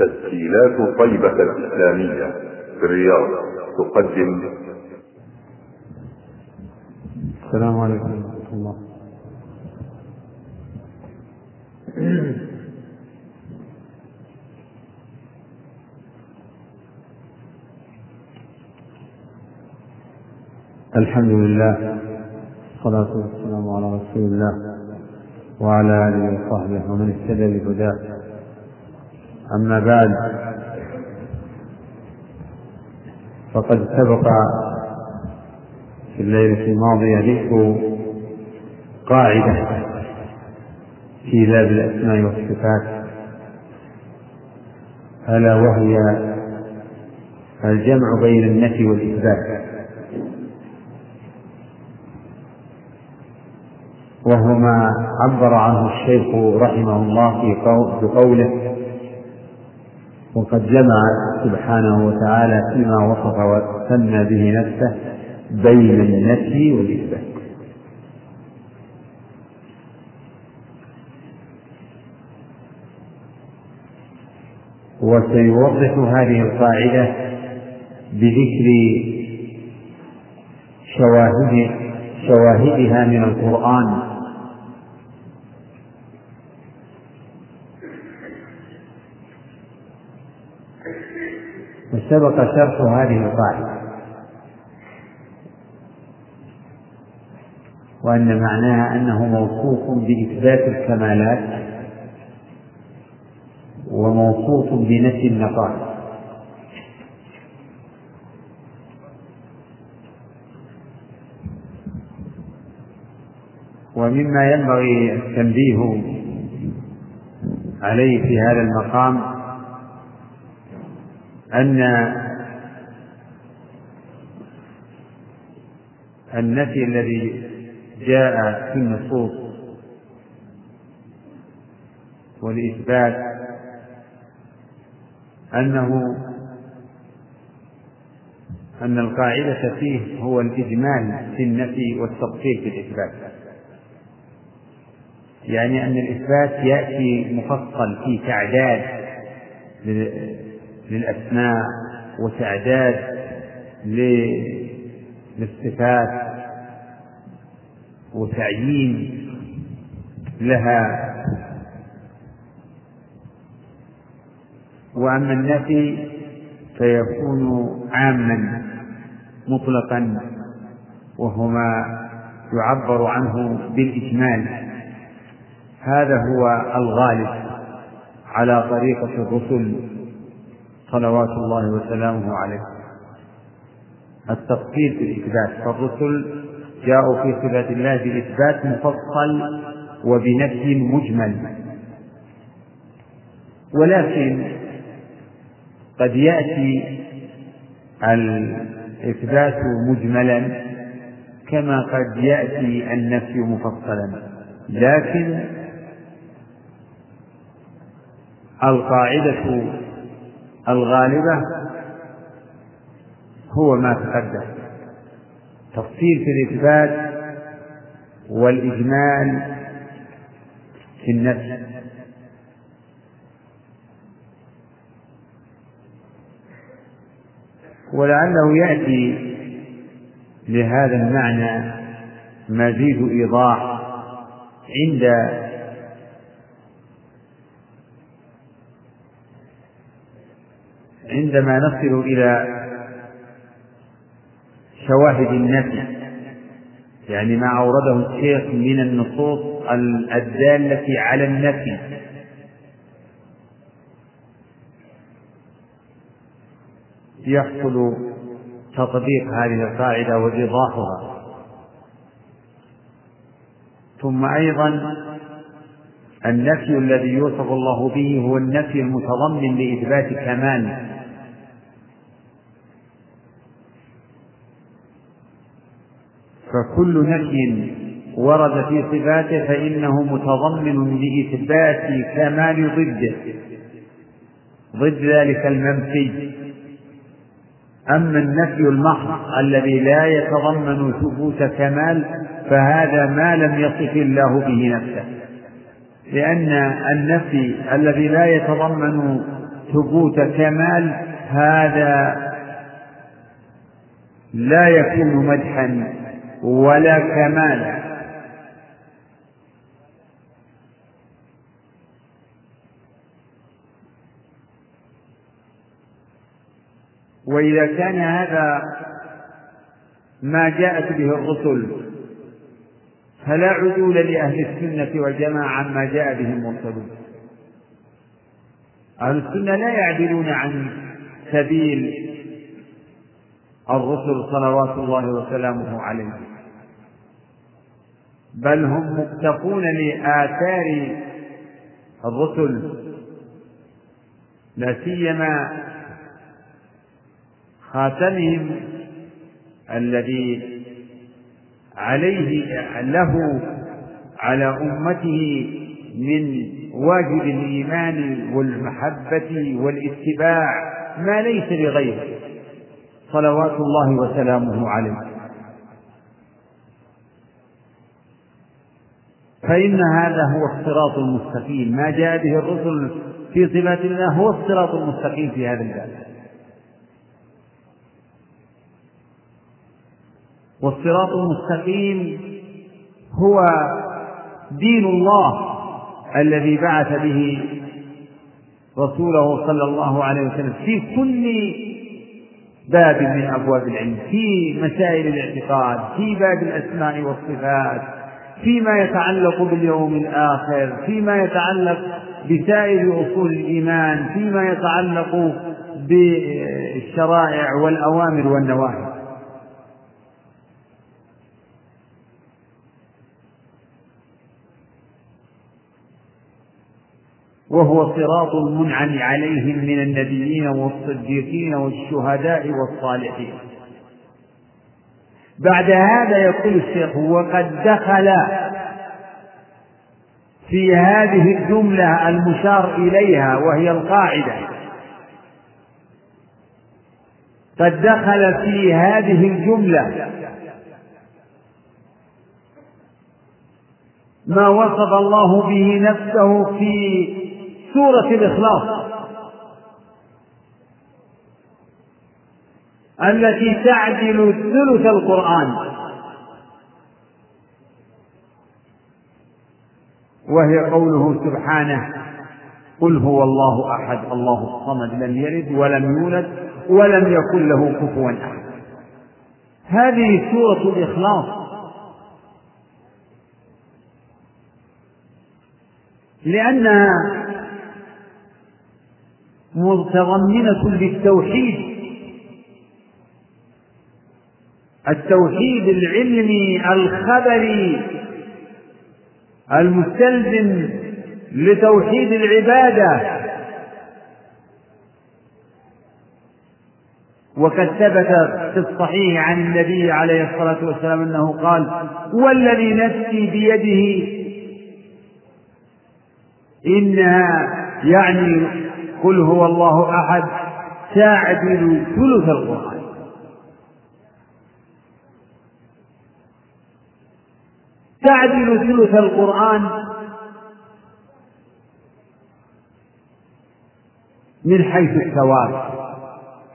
تسجيلات طيبة الإسلامية في الرياض. تقدم. السلام عليكم ورحمة الله. الحمد لله والصلاة والسلام على رسول الله وعلى آله وصحبه ومن اهتدى بهداه. أما بعد فقد سبق في الليلة الماضية ذكر قاعدة في باب الأسماء والصفات ألا وهي الجمع بين النفي والإثبات. وهو ما عبر عنه الشيخ رحمه الله في بقوله وقد جمع سبحانه وتعالى فيما وصف وسمى به نفسه بين النفي والإثبات وسيوضح هذه القاعدة بذكر شواهد شواهدها من القرآن وسبق شرح هذه القاعدة. وأن معناها أنه موصوف بإثبات الكمالات وموصوف بنفي النقائص ومما ينبغي التنبيه عليه في هذا المقام أن النفي الذي جاء في النصوص والإثبات أنه أن القاعدة فيه هو الإجمال في النفي والتفصيل في الإثبات. يعني أن الإثبات يأتي مفصل في تعداد للأسماء وتعداد للصفات وتعيين لها. وأما النفي فيكون عاما مطلقا وهو ما يعبر عنه بالإجمال. هذا هو الغالب على طريقة الرسل. صلوات الله وسلامه عليه. التفصيل في الإثبات. فالرسل جاءوا في صفات الله بإثبات مفصل وبنفي مجمل. ولكن قد يأتي الإثبات مجملا كما قد يأتي النفي مفصلا. لكن القاعدة الغالبة هو ما تقدم. تفصيل في الإثبات والإجمال في النفس. ولعله يأتي لهذا المعنى مزيد إيضاح عند عندما نصل إلى شواهد النفي يعني ما أورده الشيخ من النصوص الدالة على النفي. يحصل تطبيق هذه القاعدة وإيضاحها. ثم أيضا النفي الذي يوصف الله به هو النفي المتضمن لإثبات كمال فكل نفي ورد في صفاته فإنه متضمن لإثبات كمال ضده ضد ذلك المنفي. أما النفي المحض الذي لا يتضمن ثبوت كمال فهذا ما لم يصف الله به نفسه. لأن النفي الذي لا يتضمن ثبوت كمال هذا لا يكون مدحا. ولا كمالا وإذا كان هذا ما جاءت به الرسل فلا عدول لأهل السنة والجماعة عما جاء به المرسلون. أهل السنة لا يعدلون عن سبيل الرسل صلوات الله وسلامه عليهم بل هم مقتفون لآثار الرسل لا سيما خاتمهم الذي عليه له على أمته من واجب الإيمان والمحبة والاتباع ما ليس لغيره صلوات الله وسلامه عليه. فإن هذا هو الصراط المستقيم. ما جاء به الرسل في صفات الله هو الصراط المستقيم في هذا الباب. والصراط المستقيم هو دين الله الذي بعث به رسوله صلى الله عليه وسلم في كل باب من أبواب العلم في مسائل الاعتقاد في باب الأسماء والصفات فيما يتعلق باليوم الآخر فيما يتعلق بسائر أصول الإيمان فيما يتعلق بالشرائع والأوامر والنواهي. وهو صراط المنعم عليهم من النبيين والصديقين والشهداء والصالحين. بعد هذا يقول الشيخ وقد دخل في هذه الجملة المشار إليها وهي القاعدة. قد دخل في هذه الجملة. ما وصف الله به نفسه في سورة الإخلاص. التي تعدل ثلث القرآن. وهي قوله سبحانه قل هو الله أحد الله الصمد لم يلد ولم يولد ولم يكن له كفوا أحد. هذه سورة الإخلاص. لأنها متضمنة للتوحيد. التوحيد العلمي الخبري المستلزم لتوحيد العبادة. وقد ثبت في الصحيح عن النبي عليه الصلاة والسلام أنه قال والذي نفسي بيده إنها يعني قل هو الله أحد تعدل ثلث القرآن تعدل ثلث القرآن من حيث الثواب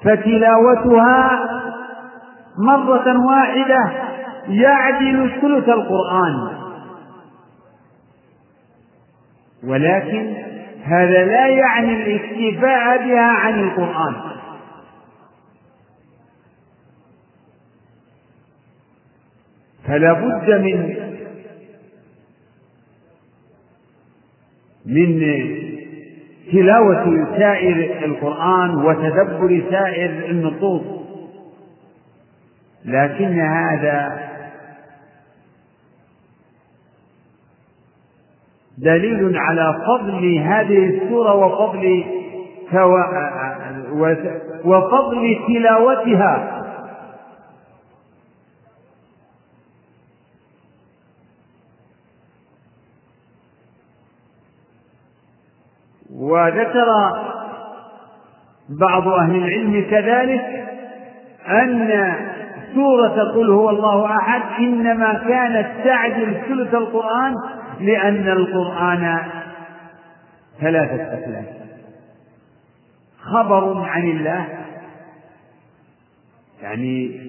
فتلاوتها مرة واحدة يعدل ثلث القرآن. ولكن هذا لا يعني الاكتفاء بها عن القرآن. فلا بد من من تلاوة سائر القرآن وتدبر سائر النصوص. لكن هذا دليل على فضل هذه السورة وفضل وفضل تلاوتها. وذكر بعض أهل العلم كذلك أن سورة قل هو الله أحد إنما كانت تعدل ثلث القرآن لأن القرآن ثلاثة أفلام خبر عن الله يعني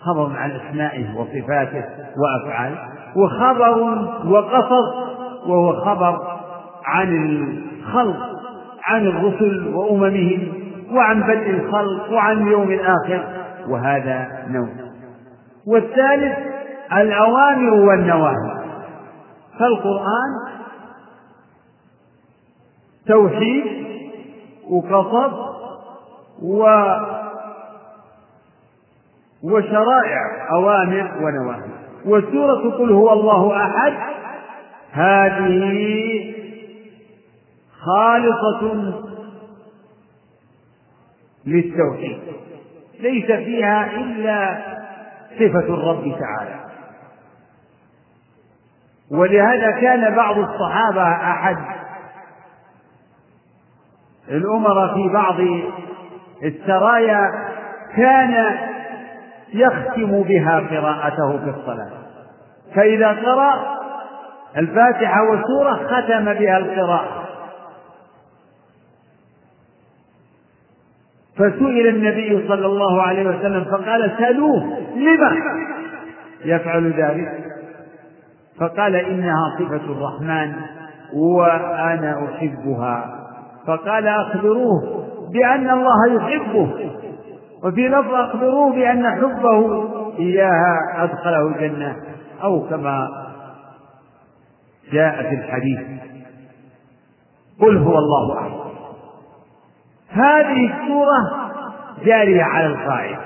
خبر عن أسمائه وصفاته وأفعاله وخبر وقصص وهو خبر عن الخلق. عن الرسل وأممهم وعن بدء الخلق وعن اليوم الآخر وهذا نوع. والثالث الأوامر والنواهي. فالقرآن توحيد وقصص و وشرائع أوامر ونواهي. وسورة قل هو الله أحد. هذه خالصة للتوحيد. ليس فيها إلا صفة الرب تعالى. ولهذا كان بعض الصحابة أحد. الأمراء في بعض السرايا كان يختم بها قراءته في الصلاة. فإذا قرأ الفاتحة والسورة ختم بها القراءة. فسئل النبي صلى الله عليه وسلم فقال سألوه لما؟ يفعل ذلك. فقال إنها صفة الرحمن وأنا أحبها. فقال أخبروه بأن الله يحبه. وفي لفظ أخبروه بأن حبه إياها أدخله الجنة. أو كما جاء في الحديث قل هو الله أحد. هذه السورة جارية على القاعدة.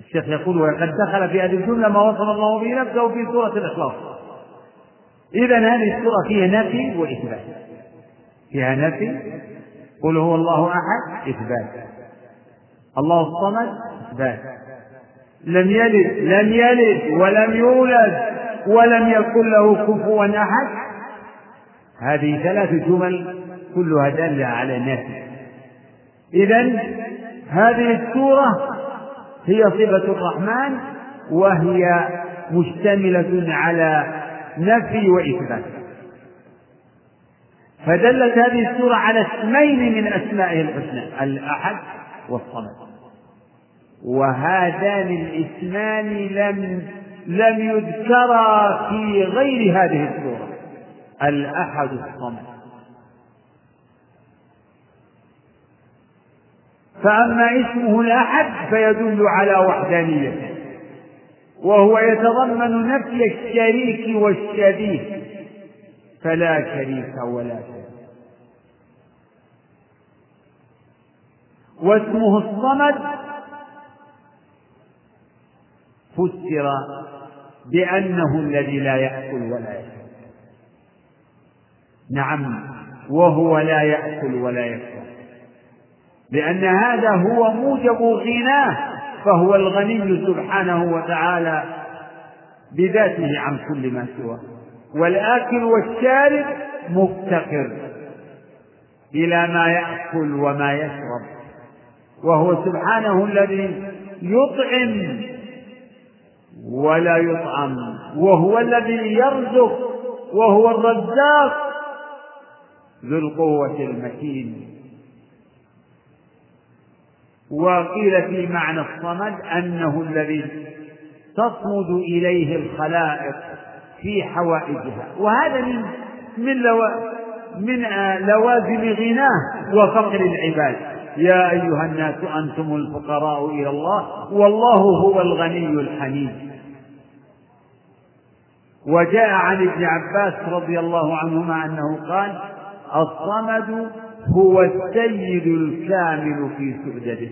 الشيخ يقول ولقد دخل في هذه الجملة ما وصف الله به نفسه في سورة الإخلاص. إذا هذه السورة فيها نفي وإثبات. فيها نفي قل هو الله أحد إثبات. الله الصمد إثبات. لم يلد لم يلد ولم يولد ولم يكن له كفوا أحد. هذه ثلاث جمل كلها دالة على نفي. إذا هذه السورة هي صفة الرحمن وهي مشتملة على نفي وإثبات. فدلت هذه السورة على اسمين من أسمائه الحسنى الأحد والصمد. وهذان الاسمان لم لم يذكرا في غير هذه السورة الأحد الصمد فأما اسمه الأحد فيدل على وحدانيته وهو يتضمن نفي الشريك والشبيه فلا شريك ولا شريك واسمه الصمد فسر بأنه الذي لا يأكل ولا يشرب. نعم وهو لا يأكل ولا يشرب. لأن هذا هو موجب غناه فهو الغني سبحانه وتعالى بذاته عن كل ما سواه. والآكل والشارب مفتقر إلى ما يأكل وما يشرب وهو سبحانه الذي يطعم ولا يطعم وهو الذي يرزق وهو الرزاق ذو القوة المتين. وقيل في معنى الصمد أنه الذي تصمد إليه الخلائق في حوائجها. وهذا من من لو من لوازم غناه وفقر العباد يا أيها الناس أنتم الفقراء إلى الله والله هو الغني الحميد. وجاء عن ابن عباس رضي الله عنهما أنه قال الصمد هو السيد الكامل في سؤدده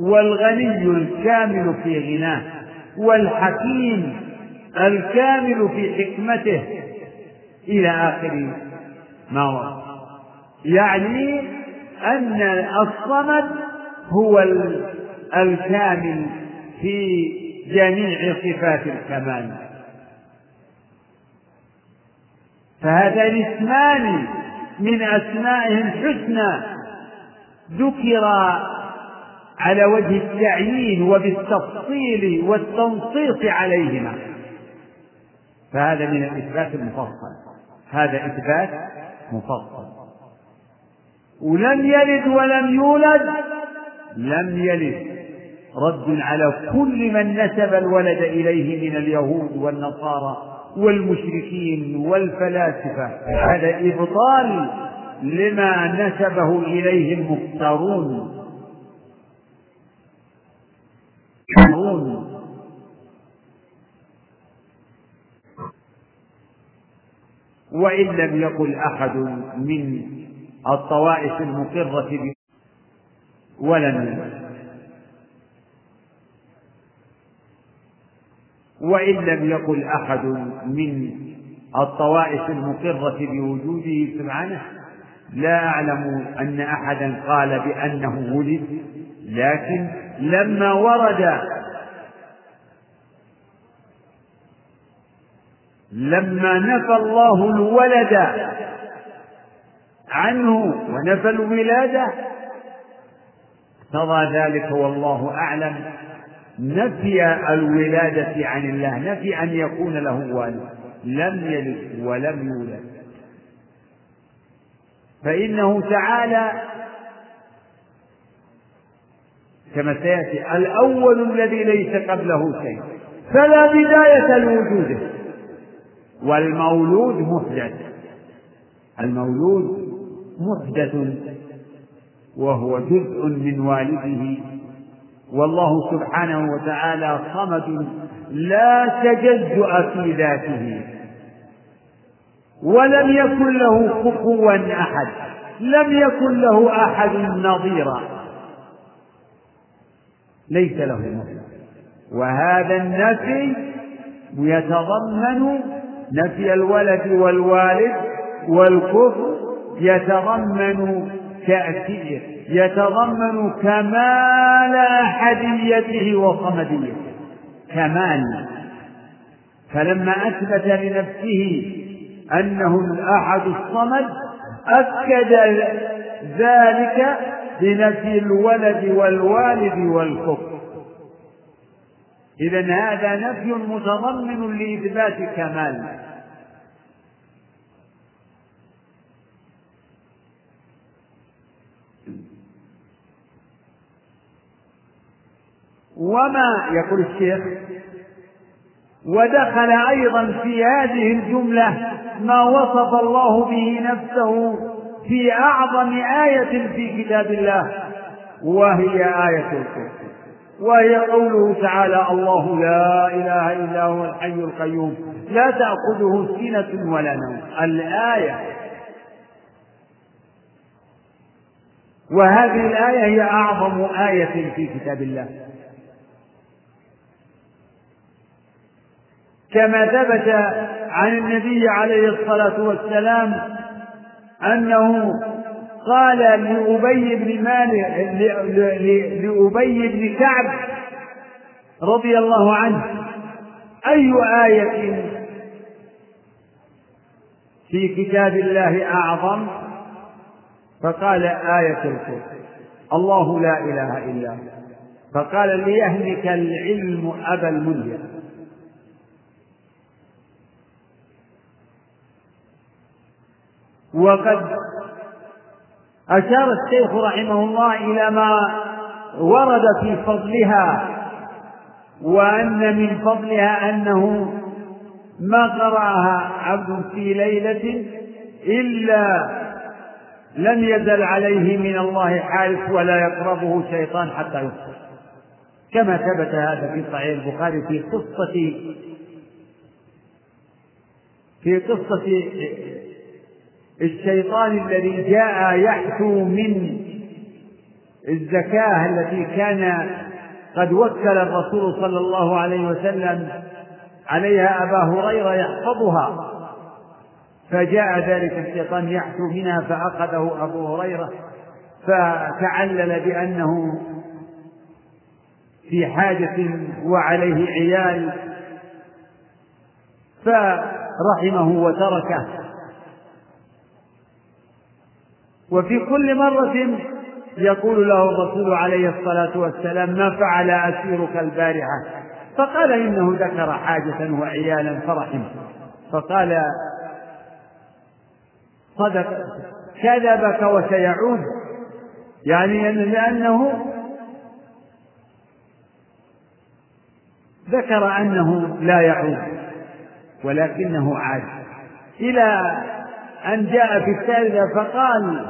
والغني الكامل في غناه والحكيم الكامل في حكمته إلى آخر ما وصف يعني أن الصمد هو الكامل في جميع صفات الكمال. فهذان اسمان من أسمائه الحسنى ذكر على وجه التعيين وبالتفصيل والتنصيص عليهما. فهذا من الإثبات المفصل. هذا إثبات مفصل. ولم يلد ولم يولد لم يلد. رد على كل من نسب الولد إليه من اليهود والنصارى. والمشركين والفلاسفة. هذا إبطال لما نسبه إليه المفترون وإن لم يقل أحد من الطوائف المقرة ولم وإن لم يقل أحد من الطوائف المقرة بوجوده سبحانه لا أعلم أن أحدا قال بأنه ولد لكن لما ورد لما نفى الله الولد عنه ونفى الولادة اقتضى ذلك والله أعلم. نفي الولادة عن الله نفي أن يكون له والد. لم يلد ولم يولد. فإنه تعالى كما سيأتي الأول الذي ليس قبله شيء فلا بداية لوجوده. والمولود محدث المولود محدث وهو جزء من والده. والله سبحانه وتعالى صمد لا تجزأ في ذاته ولم يكن له كفوا أحد. لم يكن له أحد نظيرا. ليس له مثل وهذا النفي يتضمن نفي الولد والوالد والكفر يتضمن تأثير. يتضمن كمال أحديته وصمديته. كمال. فلما أثبت لنفسه أنه الأحد الصمد أكد ذلك بنفي الولد والوالد والكفر إذا هذا نفي متضمن لإثبات كمال. وما يقول الشيخ ودخل أيضا في هذه الجملة ما وصف الله به نفسه في أعظم آية في كتاب الله وهي آية الكرسي وهي قوله تعالى الله لا إله إلا هو الحي القيوم لا تأخذه سنة ولا نوم. الآية وهذه الآية هي أعظم آية في كتاب الله. كما ثبت عن النبي عليه الصلاة والسلام أنه قال لأبي بن مالك لأبي بن كعب رضي الله عنه أي آية في كتاب الله أعظم؟ فقال آية الكرسي الله لا إله إلا هو. فقال ليهلك العلم أبا المنذر. وقد أشار الشيخ رحمه الله إلى ما ورد في فضلها وأن من فضلها أنه ما قرأها عبد في ليلة إلا لم يزل عليه من الله حارس ولا يقربه شيطان حتى يصبح كما ثبت هذا في صحيح البخاري في قصة في قصة الشيطان الذي جاء يحثو من الزكاة التي كان قد وكل الرسول صلى الله عليه وسلم عليها أبا هريرة يحفظها. فجاء ذلك الشيطان يحثو منها فأخذه أبو هريرة فتعلل بأنه في حاجة وعليه عيال. فرحمه وتركه. وفي كل مرة يقول له الرسول عليه الصلاة والسلام ما فعل أسيرك البارحة؟ فقال إنه ذكر حاجة وعيالا فرحمه فقال صدق كذبك وسيعود. يعني لأنه ذكر أنه لا يعود ولكنه عاد. إلى أن جاء في الثالثة فقال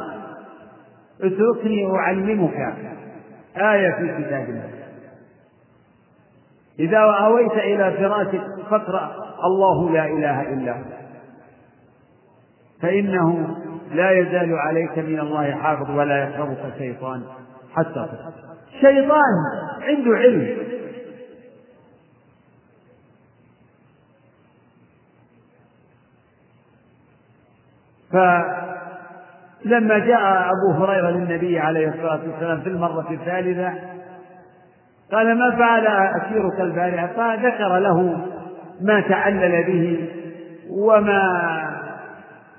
اتركني أعلمك آية في كتاب الله. إذا أويت إلى فراشك فاقرأ الله لا إله إلا هو. فإنه لا يزال عليك من الله حافظ ولا يقربك شيطان حتى شيطان عنده علم. فلما جاء أبو هريرة للنبي عليه الصلاة والسلام في المرة الثالثة قال ما فعل أسيرك البارحة؟ قال ذكر له ما تعلل به وما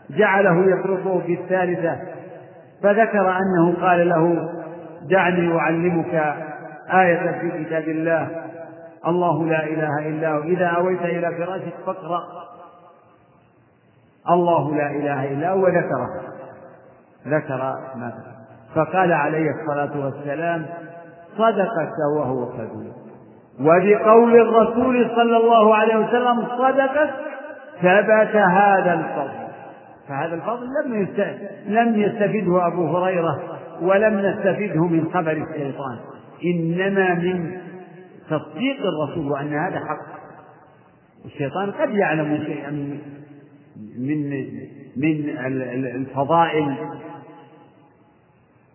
جعله يطرقه في الثالثة. فذكر أنه قال له دعني أعلمك آية في كتاب الله الله لا إله إلا هو. إذا أويت إلى فراشك فاقرأ. الله لا إله إلا هو ذكره. ذكر ما فقال عليه الصلاة والسلام صدقك وهو كذوب وبقول الرسول صلى الله عليه وسلم صدقك ثبت هذا الفضل. فهذا الفضل لم لم يستفده أبو هريرة ولم نستفده من خبر الشيطان. إنما من تصديق الرسول وأن هذا حق. الشيطان قد يعلم شيئا من من الفضائل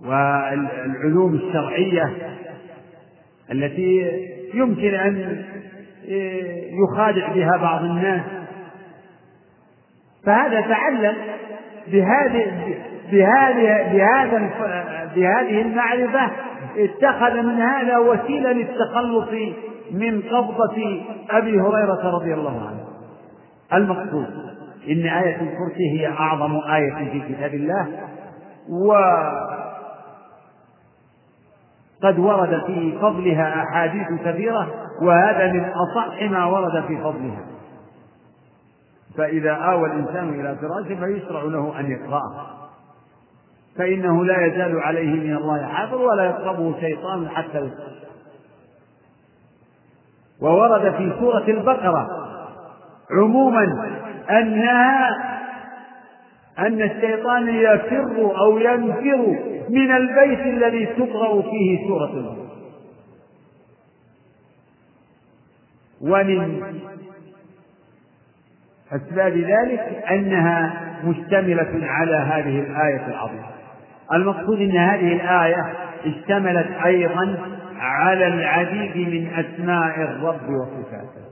والعلوم الشرعية التي يمكن أن يخادع بها بعض الناس. فهذا تعلم بهذه بهذا بهذه المعرفة اتخذ من هذا وسيلة للتخلص من قبضة أبي هريرة رضي الله عنه. المقصود إن آية الكرسي هي أعظم آية في كتاب الله وقد ورد في فضلها أحاديث كثيرة وهذا من أصح ما ورد في فضلها. فإذا آوى الإنسان إلى فراشه فيشرع له أن يقرأه. فإنه لا يزال عليه من الله حافظ ولا يقربه شيطان حتى وورد في سورة البقرة عموما أنها أن الشيطان يفر أو ينفر من البيت الذي تقرأ فيه سورة ومن أسباب ذلك أنها مشتملة على هذه الآية العظيمة. المقصود أن هذه الآية اشتملت أيضا على العديد من أسماء الرب وصفاته.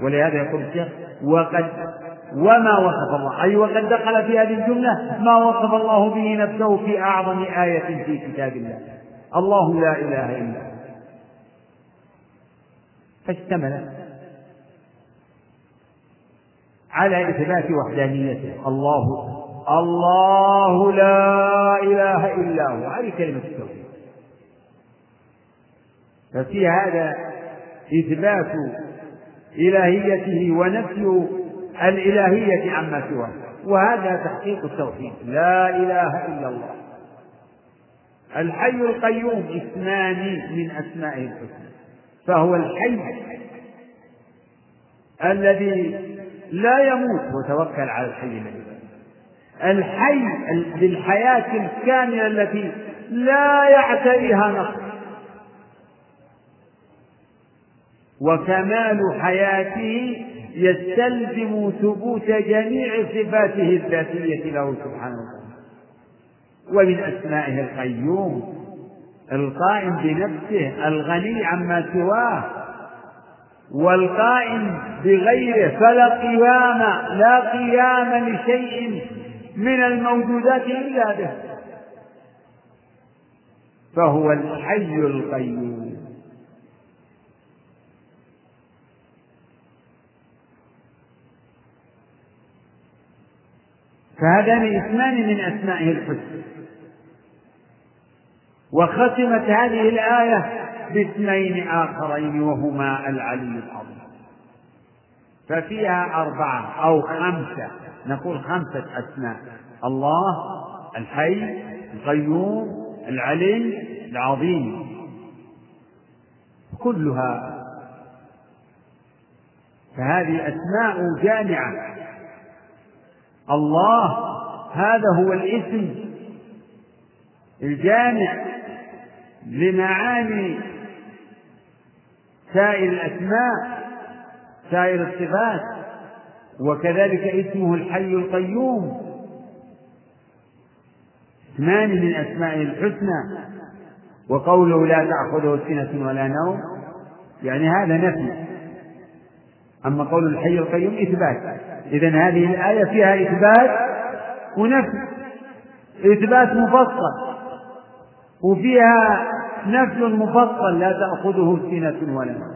ولهذا يقول الشيخ وقد وما وصف الله. أي وقد دخل في هذه الجملة ما وصف الله به نفسه في أعظم آية في كتاب الله. الله لا إله إلا هو. فاشتملت على إثبات وحدانيته. الله الله لا إله إلا هو. هذه كلمة التوحيد. ففي هذا إثبات إلهيته ونفي الإلهية عما سواه. وهذا تحقيق التوحيد. لا إله إلا الله. الحي القيوم اثنان من أسمائه الحسنى. فهو الحي الذي لا يموت وتوكل على الحي الذي الحي بالحياة الكاملة التي لا يعتريها نقص وكمال حياته يستلزم ثبوت جميع صفاته الذاتية له سبحانه وتعالى. ومن أسمائه القيوم القائم بنفسه الغني عما سواه والقائم بغيره فلا قيام لا قيام لشيء من الموجودات إلا به. فهو الحي القيوم. فهذان اسمان من أسمائه الحسنى. وختمت هذه الآية باسمين آخرين وهما العلي العظيم. ففيها أربعة أو خمسة نقول خمسة أسماء. الله الحي القيوم العلي العظيم. كلها. فهذه أسماء جامعة. الله هذا هو الاسم الجامع لمعاني سائر الأسماء سائر الصفات وكذلك اسمه الحي القيوم. اسمان من أسمائه الحسنى وقوله لا تأخذه سنة ولا نوم يعني هذا نفي. أما قول الحي القيوم إثبات. إذا هذه الآية فيها إثبات ونفي إثبات مفصل وفيها نفي مفصل لا تأخذه سنة ولا نوم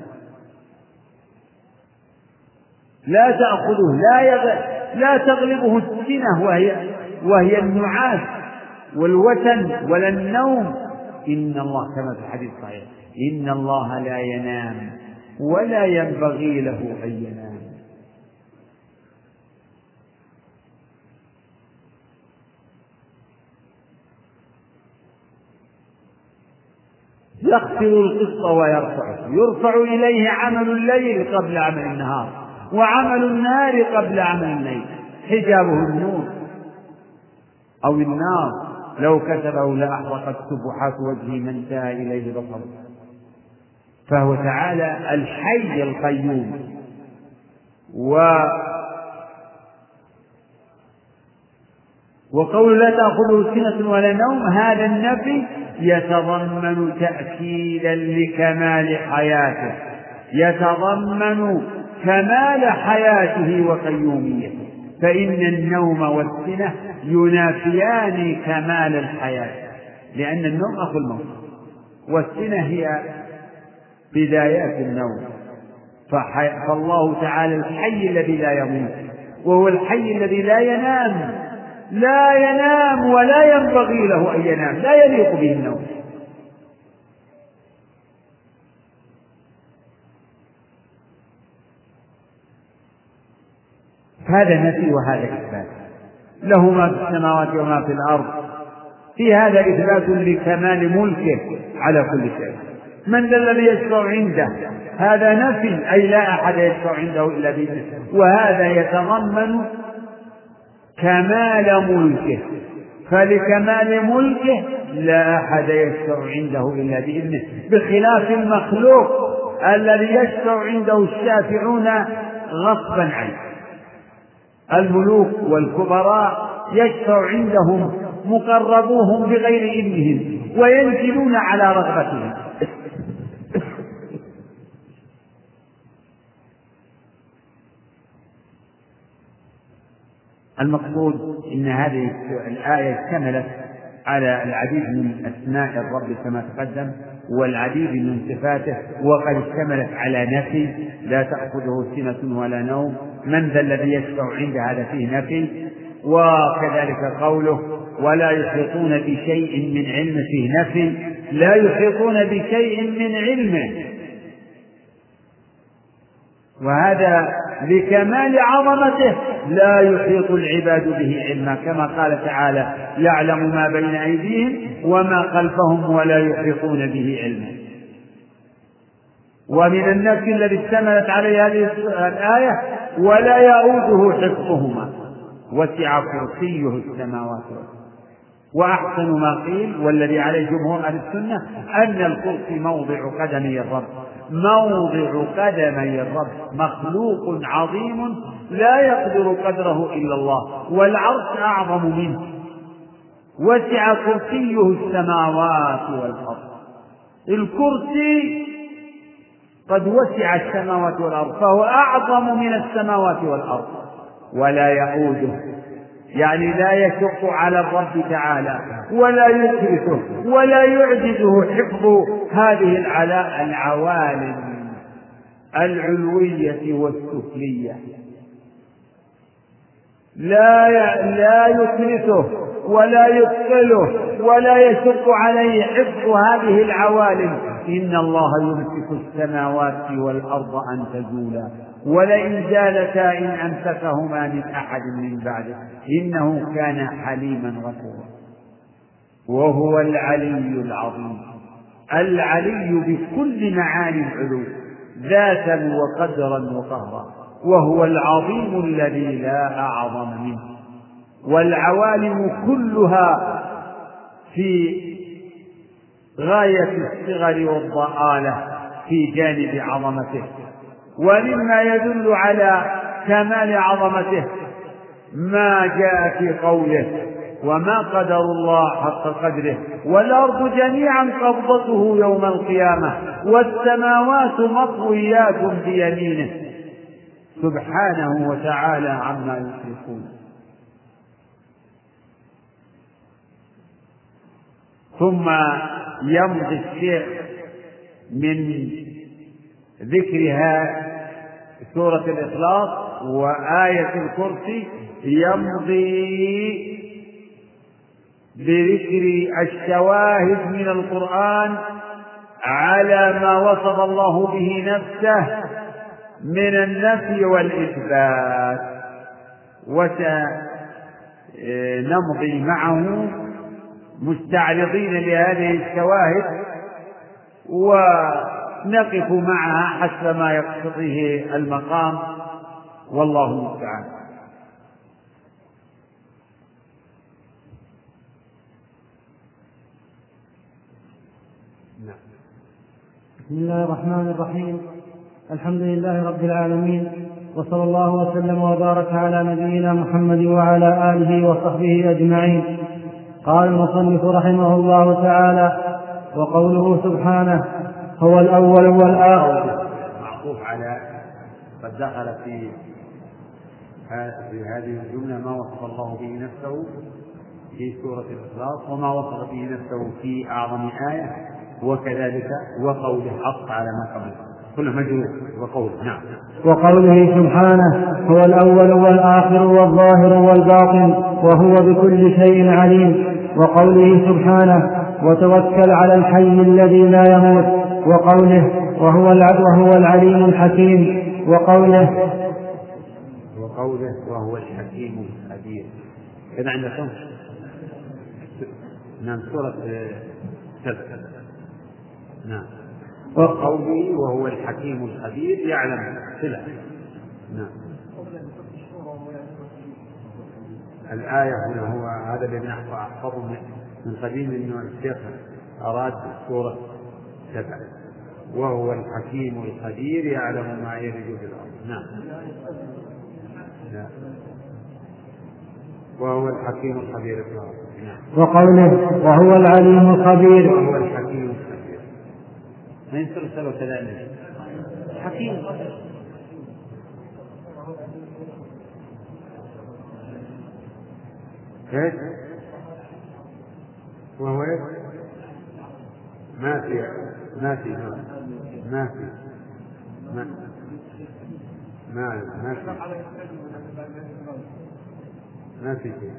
لا تأخذه لا. لا تغلبه السنة وهي وهي النعاس والوتن ولا النوم إن الله كما في الحديث الصحيح إن الله لا ينام ولا ينبغي له أن ينام يغفر القسط ويرفعه يرفع إليه عمل الليل قبل عمل النهار وعمل النار قبل عمل الليل. حجابه النور أو النار. لو كتبه لأحرقت سبحات وجهه من انتهى إليه بصره. فهو تعالى الحي القيوم. و وقول لا تأخذه سنة ولا نوم هذا النفي يتضمن تأكيدا لكمال حياته. يتضمن كمال حياته وقيوميته. فإن النوم والسنة ينافيان كمال الحياة لأن النوم أخو الموت. والسنة هي بدايات النوم. فالله تعالى الحي الذي لا يموت وهو الحي الذي لا ينام. لا ينام ولا ينبغي له أن ينام لا يليق به النوم. هذا نفي وهذا إثبات. له ما في السماوات وما في الأرض. في هذا إثبات لكمال ملكه على كل شيء. من ذا الذي يشفع عنده؟ هذا نفي أي لا أحد يشفع عنده إلا بإذنه. وهذا يتضمن كمال ملكه. فلكمال ملكه لا أحد يشفع عنده إلا بإذنه. بخلاف المخلوق الذي يشفع عنده الشافعون غصبا عنه. الملوك والكبراء يشفع عندهم مقربوهم بغير إذنهم وينزلون على رغبتهم. المقصود إن هذه الآية اشتملت على العديد من أسماء الرب كما تقدم والعديد من صفاته وقد اشتملت على نفي لا تأخذه سنة ولا نوم من ذا الذي يشفع عند هذا فيه نفي؟ وكذلك قوله ولا يحيطون بشيء من علمه فيه نفي لا يحيطون بشيء من علمه وهذا لكمال عظمته لا يحيط العباد به علما كما قال تعالى يعلم ما بين أيديهم وما خلفهم ولا يحيطون به علما. ومن النفي الذي اشتملت عليه هذه الآية ولا يؤوده حفظهما. وسع كرسيه السماوات والأرض. وأحسن ما قيل والذي عليه جمهور أهل السنة أن الكرسي موضع قدمي الرب. موضع قدمي الرب. مخلوق عظيم لا يقدر قدره إلا الله والعرش أعظم منه. وسع كرسيه السماوات والأرض. الكرسي قد وسع السماوات والأرض فهو أعظم من السماوات والأرض. ولا يؤوده يعني لا يشق على الرب تعالى ولا يكرسه ولا يعجزه حفظ هذه العوالم العلوية والسفلية. لا لا يكرسه ولا يثقله ولا يشق عليه حفظ هذه العوالم. إن الله يمسك السماوات والأرض أن تزولا. ولئن زالتا إن أمسكهما من أحد من بعده إنه كان حليما غفورا. وهو العلي العظيم. العلي بكل معاني العلو ذاتا وقدرا وقهرا. وهو العظيم الذي لا أعظم منه. والعوالم كلها في غاية الصغر والضآلة في جانب عظمته. ومما يدل على كمال عظمته. ما جاء في قوله وما قدر الله حق قدره. والأرض جميعا قبضته يوم القيامة والسماوات مطويات بيمينه. سبحانه وتعالى عما يشركون. ثم يمضي الشيخ من ذكرها سورة الإخلاص وآية الكرسي يمضي بذكر الشواهد من القرآن على ما وصف الله به نفسه من النفي والإثبات. وسنمضي معه مستعرضين لهذه الشواهد. ونقف معها حسب ما يقتضيه المقام والله المستعان. بسم الله الرحمن الرحيم. الحمد لله رب العالمين وصلى الله وسلم وبارك على نبينا محمد وعلى آله وصحبه أجمعين. قال المصنف رحمه الله تعالى وقوله سبحانه هو الأول والآخر. معطوف على قد دخل في في هذه الجملة ما وصف الله به نفسه في سورة الإخلاص وما وصف به نفسه في أعظم آية وكذلك وقوله حق على ما قبله كله مجرور وقوله نعم. وقوله سبحانه هو الأول والآخر والظاهر والباطن وهو بكل شيء عليم. وقوله سبحانه وتوكل على الحي الذي لا يموت. وقوله وهو وهو العليم الحكيم وقوله وقوله وهو الحكيم الخبير كذا عندكم؟ نعم سورة سبع نعم. وقوله وهو الحكيم الخبير يعلم صلة نعم. الآية هنا هو هذا الذي أحفظه من قديم أنه الشيخ أراد سورة سبع وهو الحكيم الخبير يعلم ما يلج في الأرض. نعم. نعم. وهو الحكيم الخبير نعم. وقوله وهو العليم الخبير وهو الحكيم ما ينسى كذلك؟ حكيم. إيش؟ وهو إيش؟ ما في ما في ما في ما ما ما في ما في شيء.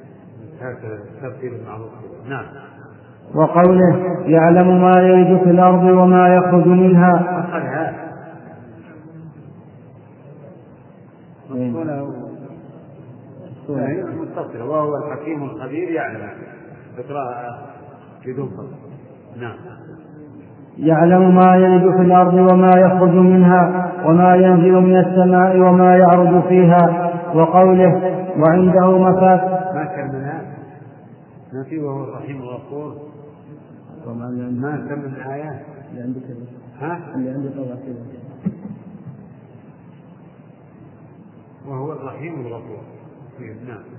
هكذا ترتيب المعروف نعم. وقوله يعلم ما يلج في الأرض وما يخرج منها. متصلة. وهو الحكيم الخبير يعلم. اقرأ بدون نعم. يعلم ما يلج في الأرض وما يخرج منها وما ينزل من السماء وما يعرج فيها. وقوله وعنده مفاتح ما منها ما في وهو الرحيم الغفور ما كم من آيات. اللي عندك ها؟ اللي عندك وهو الرحيم الغفور. نعم.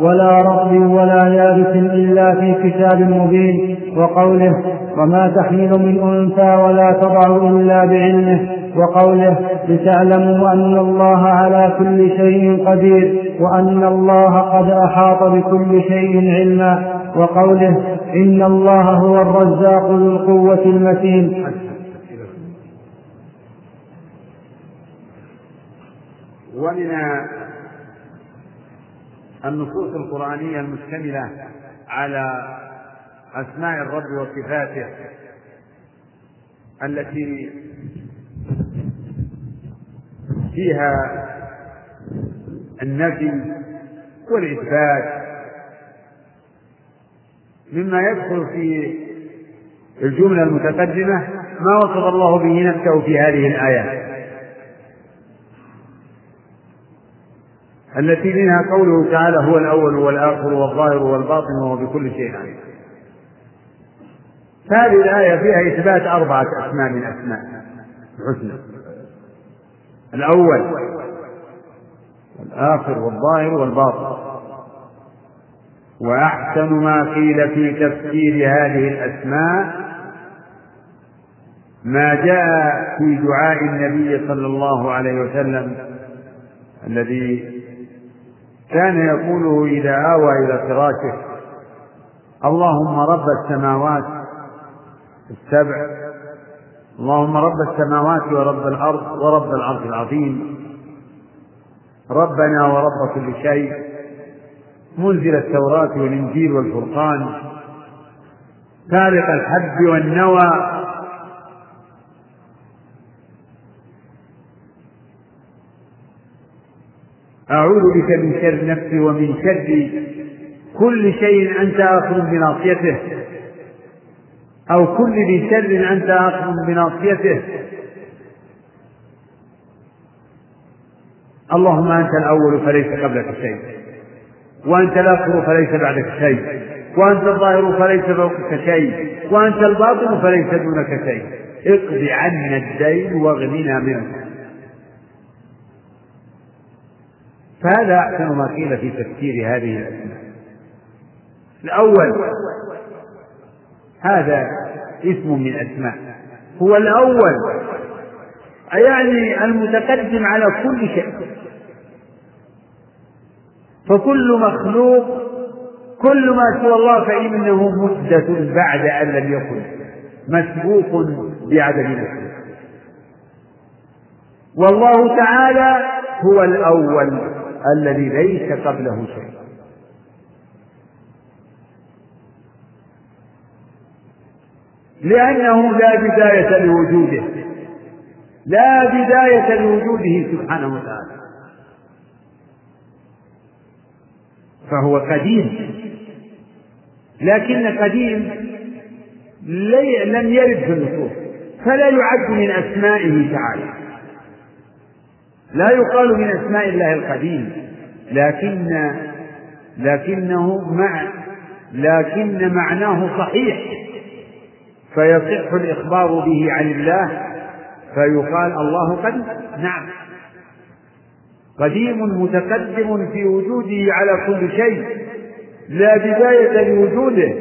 ولا رطب ولا يابس إلا في كتاب مبين وقوله وما تحمل من أنثى ولا تضع إلا بعلمه وقوله لتعلموا أن الله على كل شيء قدير وأن الله قد أحاط بكل شيء علما وقوله إن الله هو الرزاق ذو القوة المتين ومن النصوص القرآنية المشتملة على أسماء الرب وصفاته التي فيها النفي والإثبات مما يدخل في الجملة المتقدمة ما وصف الله به نفسه في هذه الآيات التي منها قوله تعالى هو الأول والآخر والظاهر والباطن وهو بكل شيء عليم. هذه الآية فيها إثبات أربعة أسماء من أسماء الحسنى. الأول والآخر والظاهر والباطن. وأحسن ما قيل في تفسير هذه الأسماء ما جاء في دعاء النبي صلى الله عليه وسلم الذي كان يقوله إذا آوى إلى فراشه اللهم رب السماوات السبع اللهم رب السماوات ورب الأرض ورب العرش العظيم ربنا ورب كل شيء منزل التوراة والإنجيل والفرقان فارق الحب والنوى أعوذ بك من شر نفسي ومن شر كل شيء أنت آخذ بناصيته. أو كل ذي شر أنت آخذ بناصيته. اللهم أنت الأول فليس قبلك شيء. وأنت الآخر فليس بعدك شيء. وأنت الظاهر فليس فوقك شيء. وأنت الباطن فليس دونك شيء. اقض عنا الدين واغننا منه. فهذا أحسن ما قيل في تفسير هذه الأسماء الأول. هذا اسم من أسماء. هو الأول. يعني المتقدم على كل شيء. فكل مخلوق كل ما سوى الله فإنه محدث بعد أن لم يكن. مسبوق بعدم نفسه والله تعالى هو الأول. الذي ليس قبله شيء. لأنه لا بداية لوجوده. لا بداية لوجوده سبحانه وتعالى. فهو قديم. لكن قديم لم يرد في النصوص. فلا يعد من أسمائه تعالى. لا يقال من أسماء الله القديم لكن لكنه مع لكن معناه صحيح. فيصح الإخبار به عن الله فيقال الله قديم نعم. قديم متقدم في وجوده على كل شيء لا بداية لوجوده.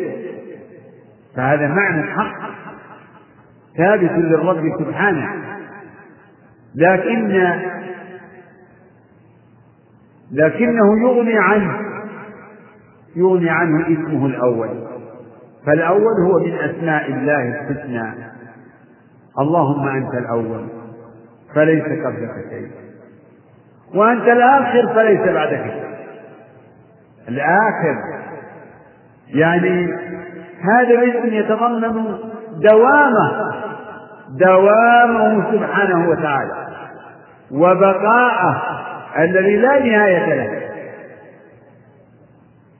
فهذا معنى حق ثابت للرب سبحانه. لكن لكنه يغني عنه يغني عنه اسمه الأول. فالأول هو من أسماء الله الحسنى. اللهم أنت الأول فليس قبلك شيء. وأنت الآخر فليس بعدك شيء. الآخر يعني هذا الاسم يتضمن دوامه دوامه سبحانه وتعالى وبقاءه. الذي لا نهاية له.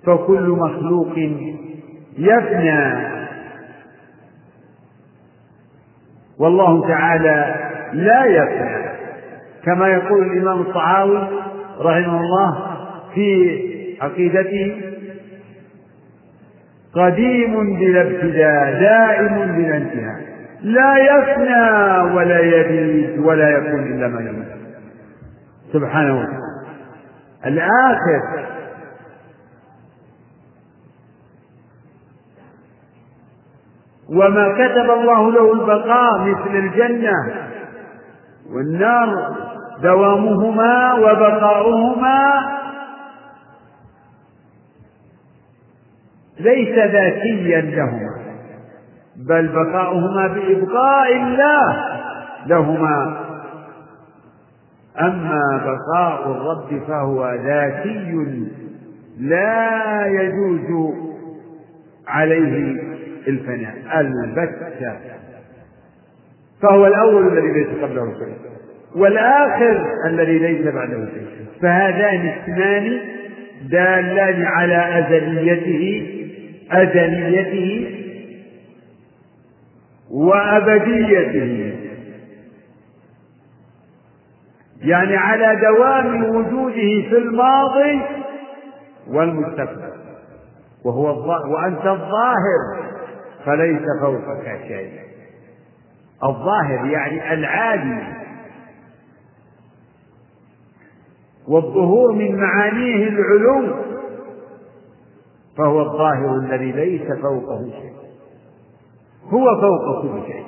فكل مخلوق يفنى. والله تعالى لا يفنى. كما يقول الإمام الطحاوي رحمه الله في عقيدته قديم بلا ابتداء دائم بلا انتهاء. لا يفنى ولا يبيد ولا يكون إلا ما يموت سبحانه وتعالى. الآخر. وما كتب الله له البقاء مثل الجنة والنار دوامهما وبقاؤهما. ليس ذاتيا لهما بل بقاؤهما بإبقاء الله لهما. أما بقاء الرب فهو ذاتي لا يجوز عليه الفناء البتة. فهو الأول الذي ليس قبله شيء والآخر الذي ليس بعده شيء. فهذان اسمان دالان على أزليته أزليته وأبديته. يعني على دوام وجوده في الماضي والمستقبل. وهو وأنت الظاهر فليس فوقك شيء. الظاهر يعني العالي. والظهور من معانيه العلو فهو الظاهر الذي ليس فوقه شيء. هو فوق كل شيء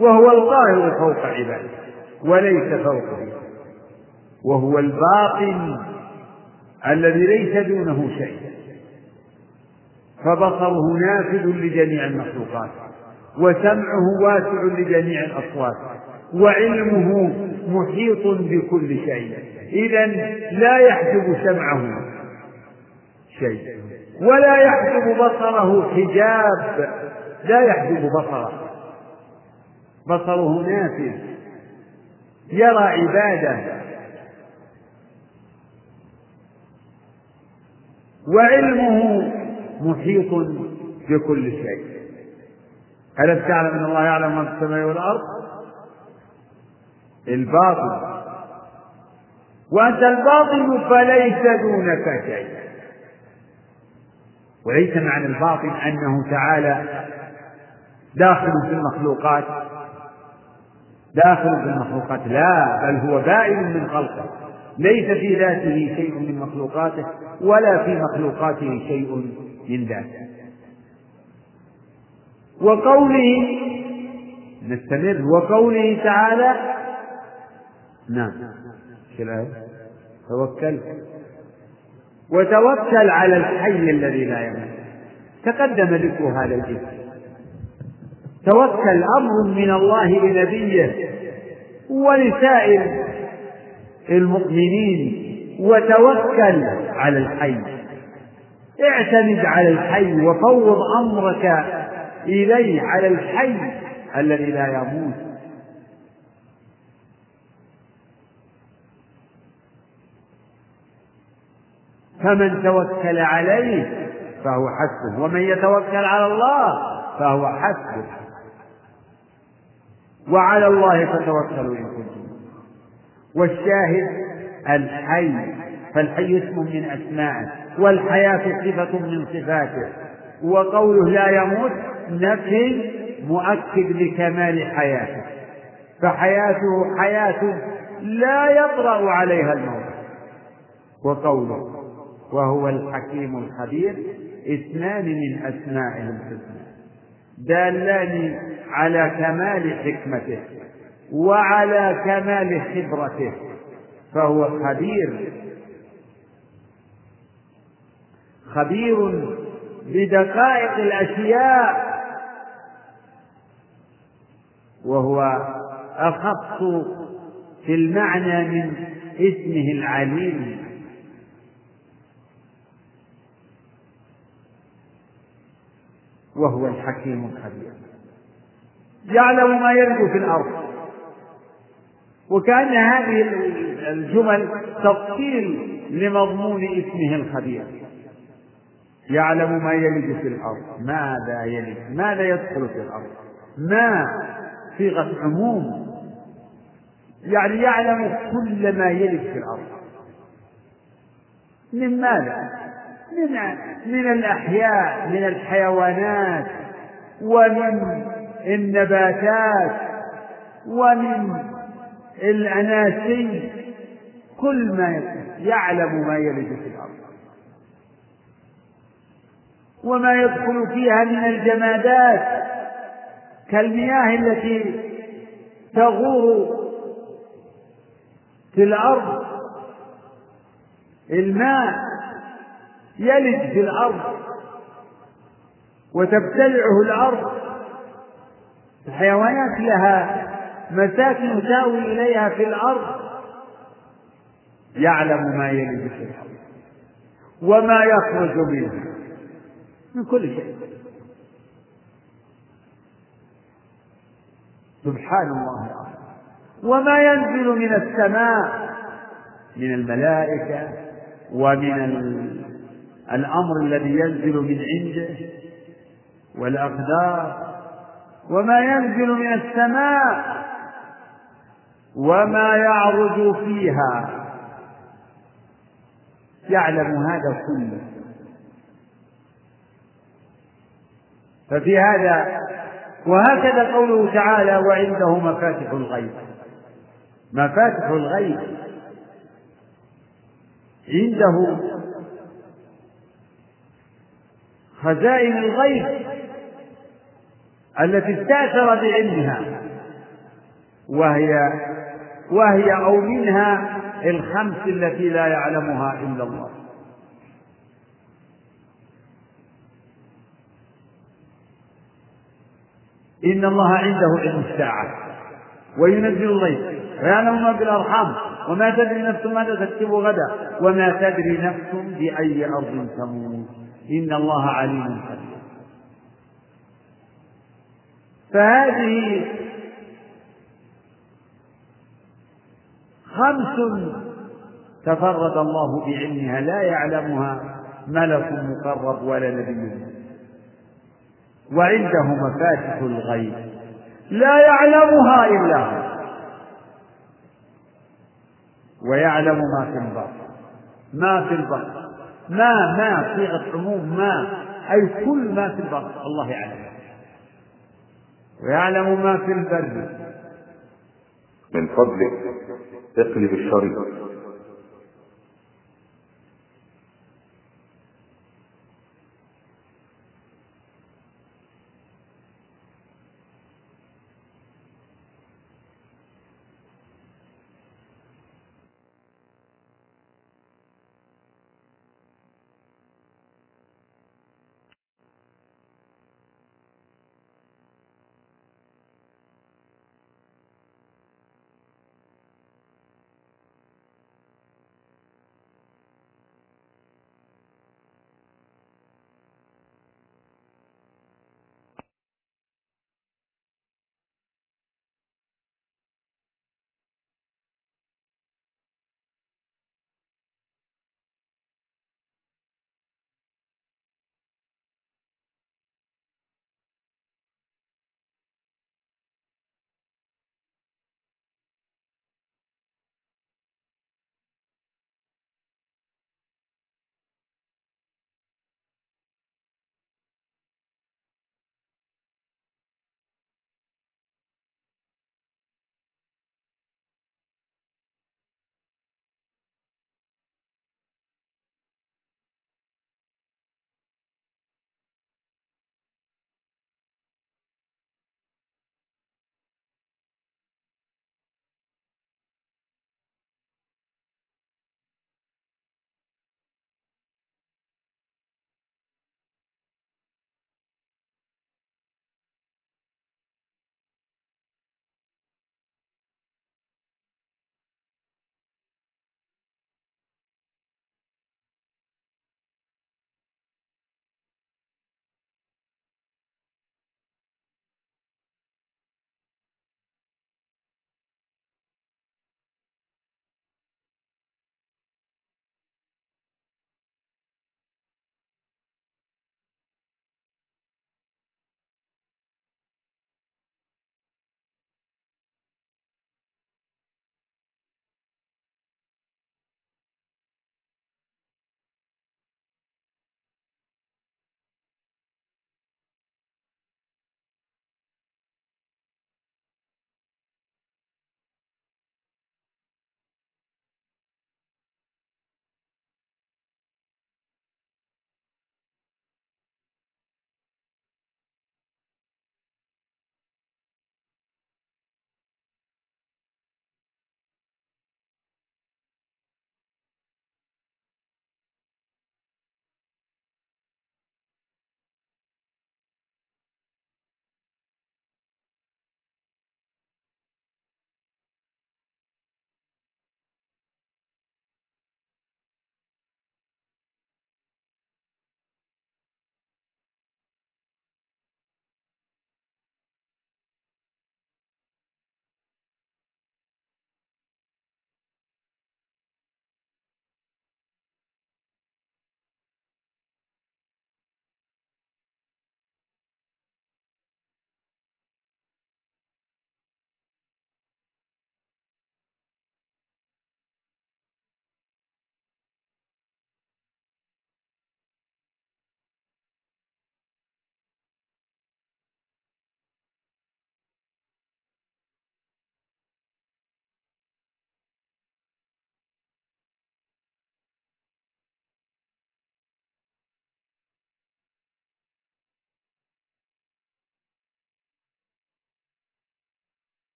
وهو الظاهر فوق عباده وليس فوقه. وهو الباطن الذي ليس دونه شيء. فبصره نافذ لجميع المخلوقات وسمعه واسع لجميع الأصوات وعلمه محيط بكل شيء. إذا لا يحجب سمعه شيء ولا يحجب بصره حجاب لا يحجب بصره. بصره نافذ يرى عباده وعلمه محيط بكل شيء. ألم تعلم أن الله يعلم ما في السماء والأرض؟ الباطن وأنت الباطن فليس دونك شيء. وليس معنى الباطن أنه تعالى داخل في المخلوقات. داخل في المخلوقات لا بل هو بائن من خلقه. ليس في ذاته شيء من مخلوقاته ولا في مخلوقاته شيء من ذاته. وقوله نستمر وقوله تعالى نعم توكل. وتوكل على الحي الذي لا يموت. تقدم ذكر هذا الاسم توكل أمر من الله لنبيه ولسائر المؤمنين وتوكل على الحي. اعتمد على الحي وفوض أمرك إليه على الحي الذي لا يموت. فمن توكل عليه فهو حسبه ومن يتوكل على الله فهو حسبه وعلى الله فتوكلوا إن كنتم والشاهد الحي فالحي اسم من أسمائه والحياة صفة من صفاته وقوله لا يموت نفي مؤكد لكمال حياته فحياته حياة لا يطرأ عليها الموت. وقوله وهو الحكيم الخبير اثنان من أسمائه الحسنى دالان على كمال حكمته. وعلى كمال خبرته فهو خبير. خبير بدقائق الأشياء. وهو أخص في المعنى من اسمه العليم. وهو الحكيم الخبير. يعلم ما يلج في الأرض. وكأن هذه الجمل تفصيل لمضمون اسمه الخبير. يعلم ما يلج في الأرض ماذا يلج ماذا يدخل في الأرض ما صيغة عموم يعني يعلم كل ما يلج في الأرض. من ماذا؟ من من الأحياء من الحيوانات ومن النباتات ومن الأناسي كل ما يعلم ما يلج في الأرض. وما يدخل فيها من الجمادات كالمياه التي تغور في الأرض. الماء يلج في الأرض وتبتلعه الأرض. الحيوانات لها مساكن تاوي إليها في الأرض. يعلم ما يلج في الأرض وما يخرج منها. من كل شيء. سبحان الله العظيم. وما ينزل من السماء من الملائكة ومن الأمر الذي ينزل من عنده والأقدار. وما ينزل من السماء وما يعرج فيها. يعلم هذا كله. ففي هذا وهكذا قوله تعالى وعنده مفاتح الغيب. مفاتح الغيب. عنده خزائن الغيب التي استأثر بعلمها وهي وهي أو منها الخمس التي لا يعلمها إلا الله. إن الله عنده علم الساعة وينزل الغيث ويعلم ما في الأرحام وما تدري نفس ماذا تكتب غدا. وما تدري نفس بأي أرض تموت. إن الله عليم خبير فهذه خمس تفرد الله بعلمها لا يعلمها ملك مقرب ولا نبي. وعنده مفاتح الغيب لا يعلمها إلا هو. ويعلم ما في البر ما في البر ما ما صيغة عموم ما. أي كل ما في البر الله يعلم. ويعلم ما في البر. من فضلك اقلب الشريط.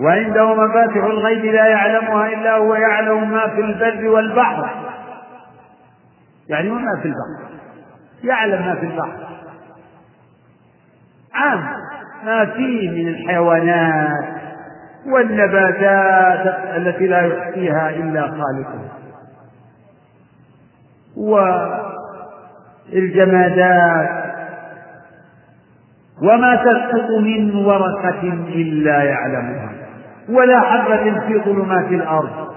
وعنده مفاتح الغيب لا يعلمها إلا هو يعلم ما في البر والبحر. يعني وما في البحر. يعلم ما في البحر. عام. ما فيه من الحيوانات والنباتات التي لا يحصيها إلا خالقها. والجمادات. وما تسقط من ورقة إلا يعلمها. ولا حبة في ظلمات الأرض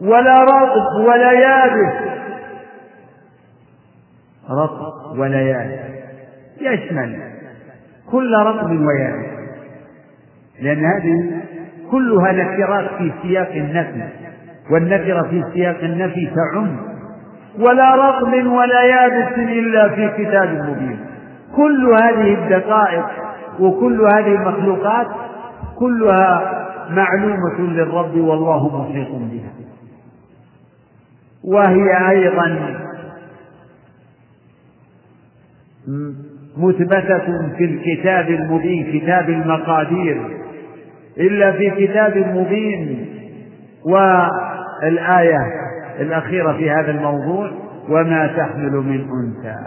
ولا رطب ولا يابس. رطب ولا يابس. يشمل كل رطب ويابس. لأن هذه كلها نكرات في سياق النفي والنكرة في سياق النفي تعم. ولا رطب ولا يابس إلا في كتاب مبين. كل هذه الدقائق وكل هذه المخلوقات كلها معلومة للرب والله محيط بها. وهي أيضا مثبتة في الكتاب المبين كتاب المقادير. إلا في كتاب مبين والآية الأخيرة في هذا الموضوع وما تحمل من أنثى.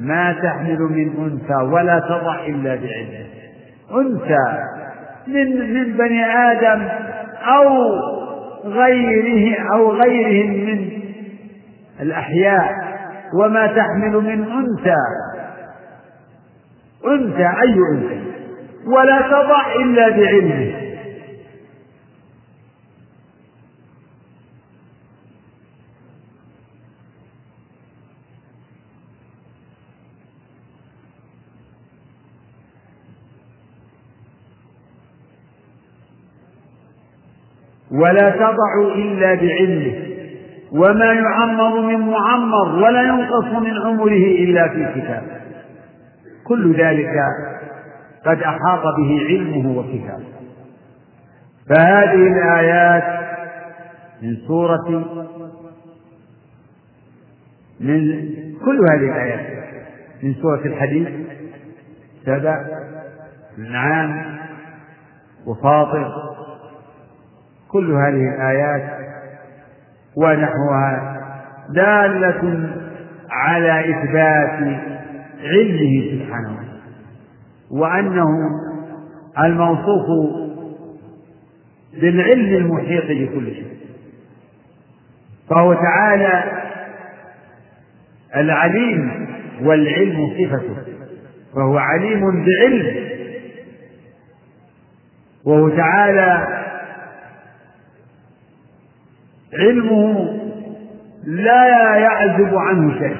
ما تحمل من أنثى ولا تضع إلا بعلمه. أنثى من من بني آدم أو غيره أو غيرهم من الأحياء وما تحمل من أنثى. أنثى أي أنثى؟ ولا تضع إلا بعلمه. ولا تضع إلا بعلمه وما يعمر من معمر ولا ينقص من عمره إلا في كتاب. كل ذلك قد أحاط به علمه وكتابه. فهذه الآيات من سورة من كل هذه الآيات من سورة الحديث سبع الأنعام وفاطر كل هذه الآيات ونحوها دالة على إثبات علمه سبحانه وتعالى وأنه الموصوف بالعلم المحيط بكل شيء. فهو تعالى العليم والعلم صفته فهو عليم بعلم وهو تعالى علمه لا يعزب عنه شيء.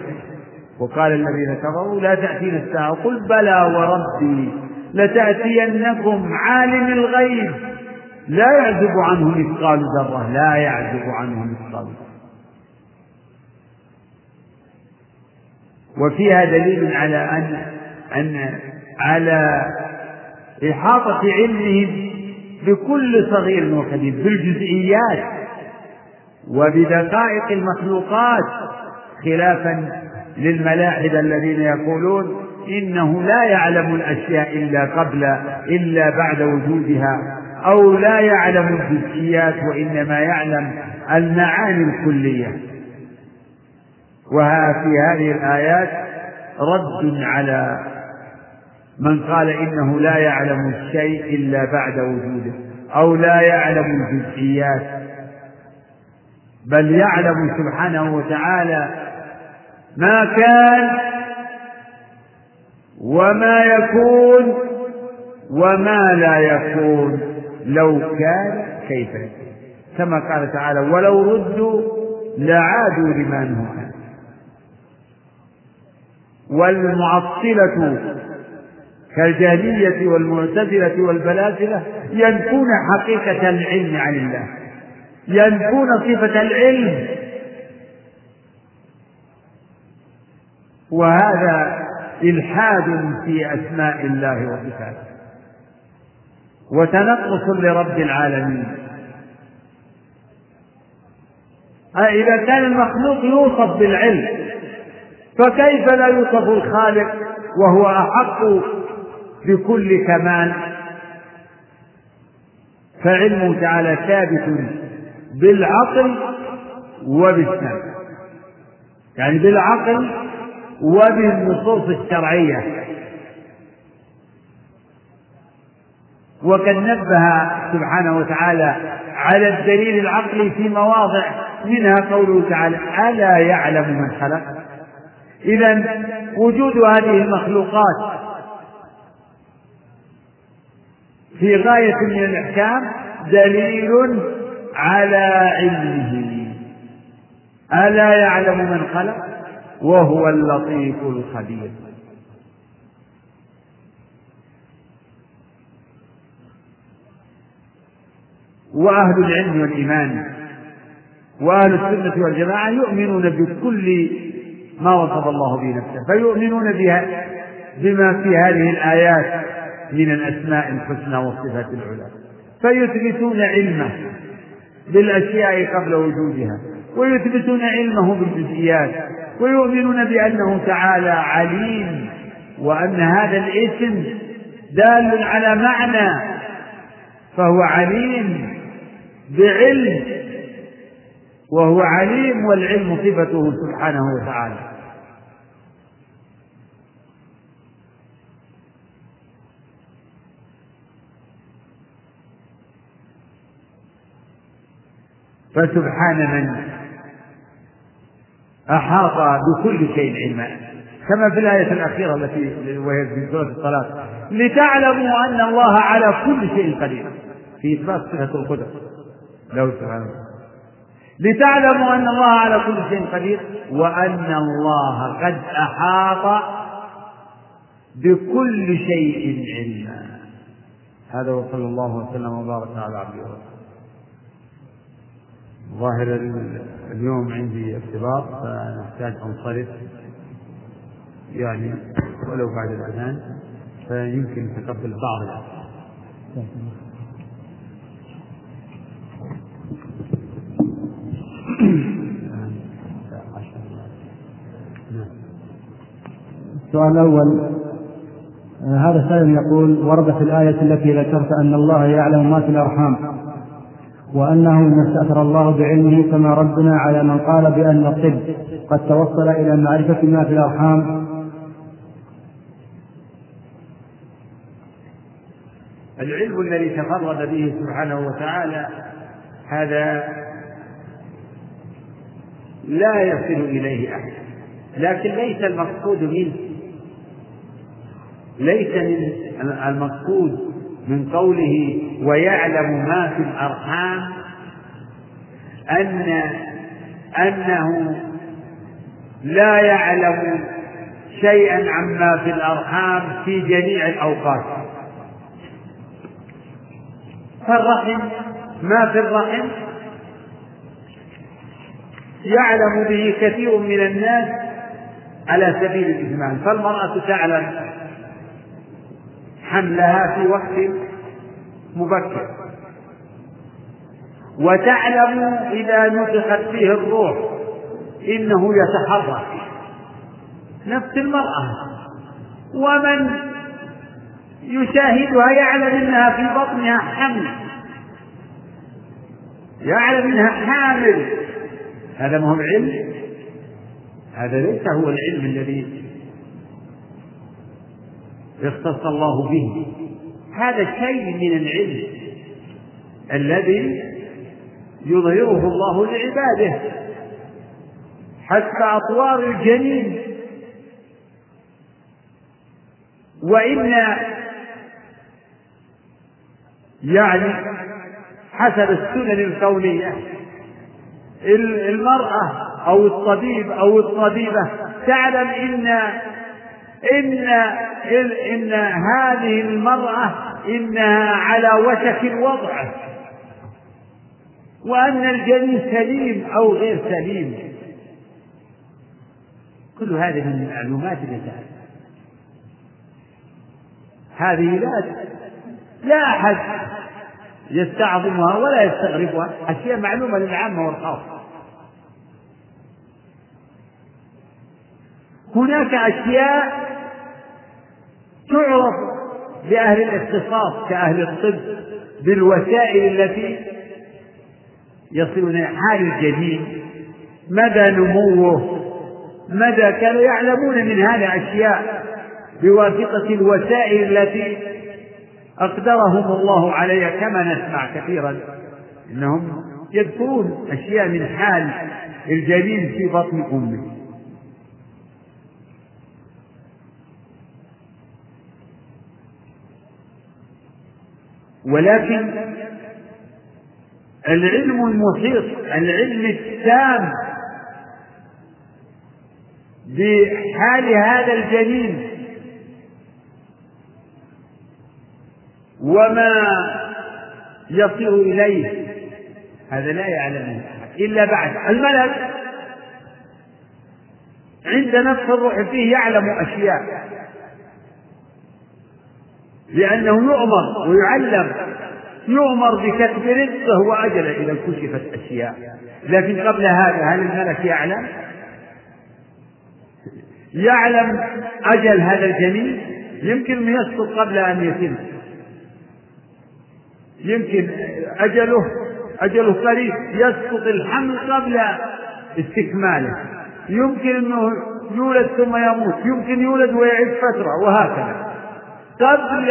وقال الذين كفروا لا تأتينا الساعة. قل بلى وربي لتأتينكم عالم الغيب. لا يعزب عنه مثقال ذرة. لا يعزب عنه مثقال ذرة. وفيها دليل على أن أن على إحاطة علمه بكل صغير وكبير بالجزئيات. وبدقائق المخلوقات خلافا للملاحدة الذين يقولون إنه لا يعلم الأشياء إلا قبل إلا بعد وجودها أو لا يعلم الجزئيات وإنما يعلم المعاني الكلية. وها في هذه الآيات رد على من قال إنه لا يعلم الشيء إلا بعد وجوده أو لا يعلم الجزئيات بل يعلم سبحانه وتعالى ما كان وما يكون وما لا يكون. لو كان كيف كما قال تعالى ولو ردوا لعادوا لما نهوا عنه. والمعطلة كالجاهلية والمعتزلة والبلاسلة ينفون حقيقة العلم عن الله. ينفون صفة العلم. وهذا إلحاد في أسماء الله وصفاته. وتنقص لرب العالمين. إذا كان المخلوق يوصف بالعلم فكيف لا يوصف الخالق وهو أحق بكل كمال؟ فعلمه تعالى ثابت بالعقل وبالسمع. يعني بالعقل وبالنصوص الشرعية. وقد نبه سبحانه وتعالى على الدليل العقلي في مواضع منها قوله تعالى ألا يعلم من خلق؟ إذا وجود هذه المخلوقات في غاية من الإحكام دليل على علمه. ألا يعلم من خلق؟ وهو اللطيف الخبير. وأهل العلم والإيمان وأهل السنة والجماعة يؤمنون بكل ما وصف الله به نفسه فيؤمنون بها بما في هذه الآيات من الأسماء الحسنى والصفات العلى فيثبتون علمه. بالأشياء قبل وجودها ويثبتون علمه بالجزئيات ويؤمنون بأنه تعالى عليم وأن هذا الاسم دال على معنى فهو عليم بعلم وهو عليم والعلم صفته سبحانه وتعالى. فسبحان من أحاط بكل شيء علما. كما في الآية الأخيرة التي وهي في سورة الطلاق. لتعلموا أن الله على كل شيء قدير. في إثبات صفة القدرة له سبحانه لتعلموا أن الله على كل شيء قدير. وأن الله قد أحاط بكل شيء علما. هذا وصلى الله وسلم وبارك على عبده ورسوله. ظاهر اليوم عندي ارتباط فنحتاج أنصرف يعني ولو بعد الأذان فيمكن تقبل بعض السؤال الأول هذا سائل يقول ورد في الآية التي ذكرت أن الله يعلم ما في الأرحام. وأنه إن استأثر الله بعلمه فما ردنا على من قال بأن الطب قد توصل إلى معرفة ما في الأرحام. العلم الذي تفرد به سبحانه وتعالى هذا لا يصل إليه أحد. لكن ليس المقصود منه. ليس من المقصود من قوله ويعلم ما في الأرحام أن أنه لا يعلم شيئا عما في الأرحام في جميع الأوقات. فالرحم ما في الرحم؟ يعلم به كثير من الناس على سبيل الإجمال. فالمرأة تعلم حملها في وقت مبكر. وتعلم إذا نفخت فيه الروح إنه يتحرك نفس المرأة. ومن يشاهدها يعلم إنها في بطنها حمل. يعلم إنها حامل. هذا ما هو العلم؟ هذا ليس هو العلم الذي اختص الله به. هذا شيء من العلم الذي يظهره الله لعباده. حتى أطوار الجنين. وإن يعني حسب السنن الكونية المرأة أو الطبيب أو الطبيبة تعلم إن إن إن هذه المرأة إنها على وشك الوضع وأن الجنين سليم أو غير سليم. كل هذه من المعلومات التي هذه لا لا أحد يستعظمها ولا يستغربها. أشياء معلومة للعامة والخاصة. هناك أشياء تعرف بأهل الاختصاص كأهل الطب بالوسائل التي يصلون حال الجنين مدى نموه؟ مدى كانوا يعلمون من هذا أشياء بواسطة الوسائل التي أقدرهم الله عليها؟ كما نسمع كثيرا إنهم يذكرون أشياء من حال الجنين في بطن أمه. ولكن العلم المحيط العلم التام بحال هذا الجنين وما يصل إليه هذا لا يعلمه إلا بعد. الملك عند نفس الروح فيه يعلم أشياء. لأنه يؤمر ويعلم. يؤمر بكتب رزقه وأجله إذا كشفت أشياء. لكن قبل هذا هل الملك يعلم؟ يعلم أجل هذا الجنين يمكن يسقط قبل أن يتم. يمكن أجله أجله قريب يسقط الحمل قبل استكماله. يمكن أنه يولد ثم يموت. يمكن يولد ويعيش فترة وهكذا. قبل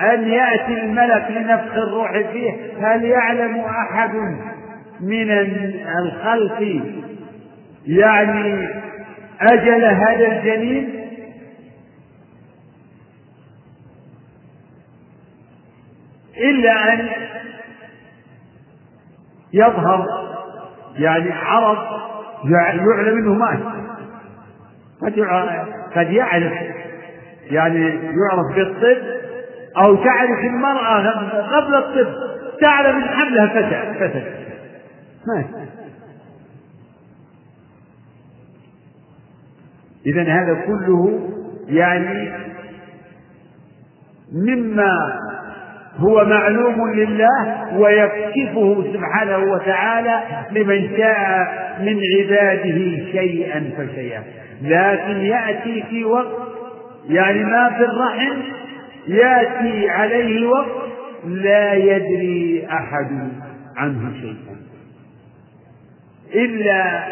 أن يأتي الملك لنفخ الروح فيه هل يعلم أحد من الخلق يعني أجل هذا الجنين إلا أن يظهر يعني عرض يعلم انه مات قد قد يعرف. يعني يعرف بالطب أو تعرف المرأة قبل الطب تعلم إن حملها فتى فتى مات إذا هذا كله يعني مما هو معلوم لله ويكشفه سبحانه وتعالى لمن شاء من عباده شيئا فشيئا. لكن يأتي في وقت يعني ما في الرحم يأتي عليه وقت لا يدري أحد عنه شيئا. إلا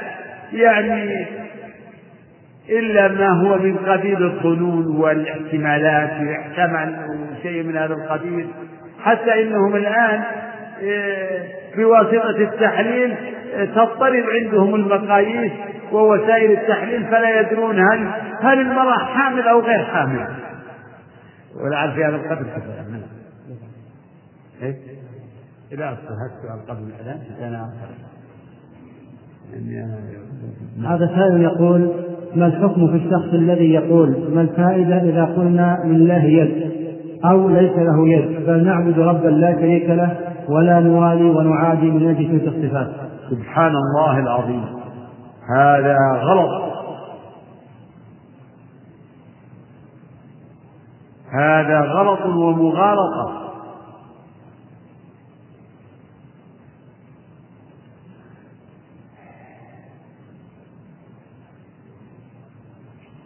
يعني إلا ما هو من قبيل الظنون والاحتمالات يحتمل شيء من هذا القبيل. حتى إنهم الآن آه، بواسطة التحليل آه، تضطرب عندهم المقاييس ووسائل التحليل فلا يدرون هل هل المرأة حامل أو غير حامل ولعل في هذا القدر كفاية. إيه؟ إذا أصبحت قبل الأذان أنا هذا سائل يقول ما الحكم في الشخص الذي يقول ما الفائدة إذا قلنا لله يد أو ليس له يد بل نعبد ربا لا شريك له ولا نوالي ونعادي من أجل تلك الصفات سبحان الله العظيم هذا غلط. هذا غلط ومغالطة.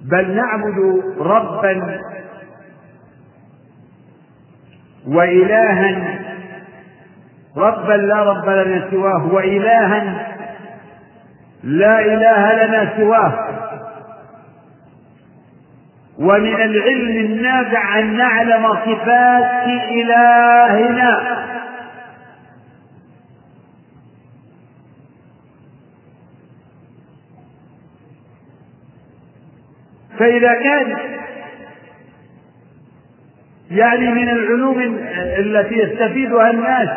بل نعبد ربا وإلها. ربا لا رب لنا سواه وإلها لا إله لنا سواه. ومن العلم النافع أن نعلم صفات إلهنا. فإذا كان يعني من العلوم التي يستفيدها الناس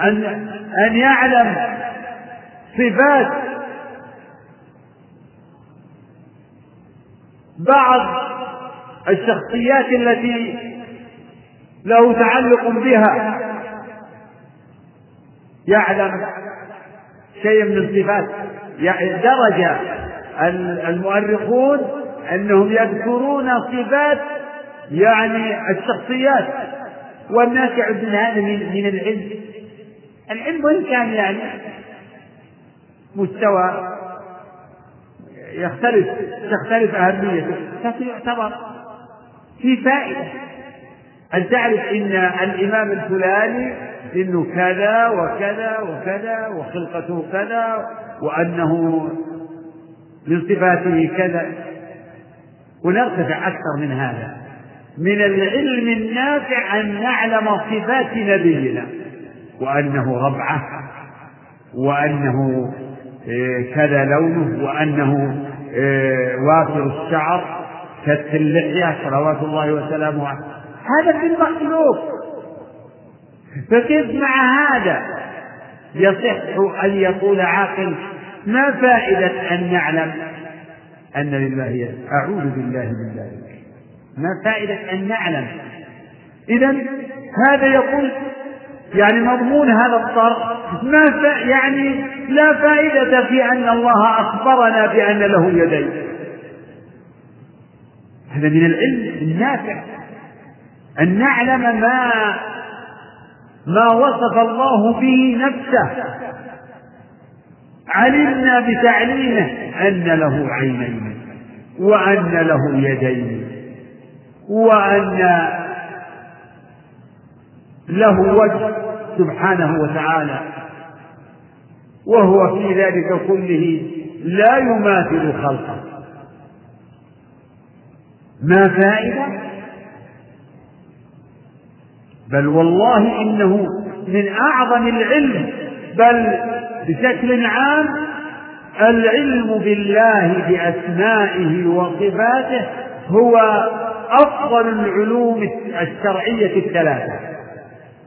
أن أن يعلم صفات بعض الشخصيات التي له تعلق بها. يعلم شيء من الصفات. درجة المؤرخون أنهم يذكرون صفات يعني الشخصيات. والناس يعدون هذا من العلم. العلم وإن كان يعني مستوى يختلف تختلف أهميته. لكن يعتبر في فائدة. أن تعرف إن الإمام الفلاني إنه كذا وكذا وكذا وخلقته كذا وأنه من صفاته كذا. ونرتفع أكثر من هذا. من العلم النافع أن نعلم صفات نبينا. وأنه ربعة. وأنه كذا لونه وأنه إيه، وافر الشعر كث اللحية صلوات الله وسلامه عليه. هذا في المخلوق. فكيف مع هذا يصح أن يقول عاقل ما فائدة أن نعلم أن لله يد أعوذ بالله من ذلك. ما فائدة أن نعلم. إذا هذا يقول يعني مضمون هذا الطرح ما يعني لا فائدة في أن الله أخبرنا بأن له يدين. هذا من العلم النافع. أن نعلم ما ما وصف الله به نفسه. علمنا بتعليمه أن له عينين وأن له يدين وأن له وجه سبحانه وتعالى وهو في ذلك كله لا يماثل خلقه. ما فائدة؟ بل والله إنه من أعظم العلم بل بشكل عام العلم بالله بأسمائه وصفاته هو أفضل العلوم الشرعية الثلاثة.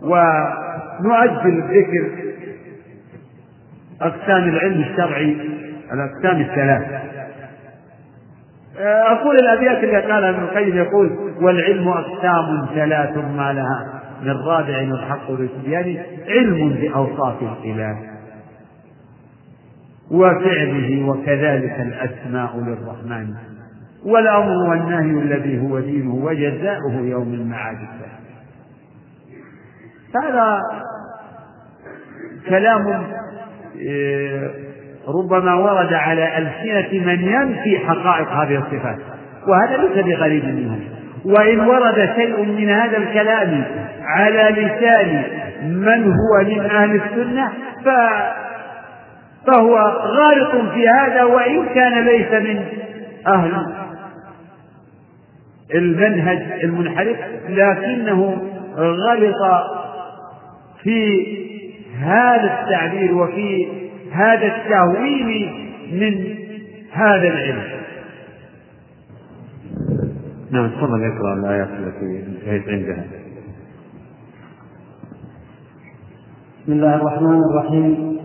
ونؤجل ذكر أقسام العلم الشرعي الأقسام الثلاثة أقول الأبيات اللي قالها ابن القيم يقول والعلم أقسام ثلاث ما لها من رابع الحق بالتبيان علم بأوصاف الإله وفعله وكذلك الأسماء للرحمن والأمر والنهي الذي هو دينه وجزاؤه يوم المعاد هذا كلام آه، ربما ورد على ألسنة من ينفي حقائق هذه الصفات وهذا ليس بغريب منهم. وإن ورد شيء من هذا الكلام على لسان من هو من أهل السنة ف فهو غارق في هذا وإن كان ليس من أهل المنهج المنحرف لكنه غلط في هذا التعبير وفي هذا التهويل من هذا العلم. نعم تفضل اقرأ الآيات التي انتهيت عندها. بسم الله الرحمن الرحيم.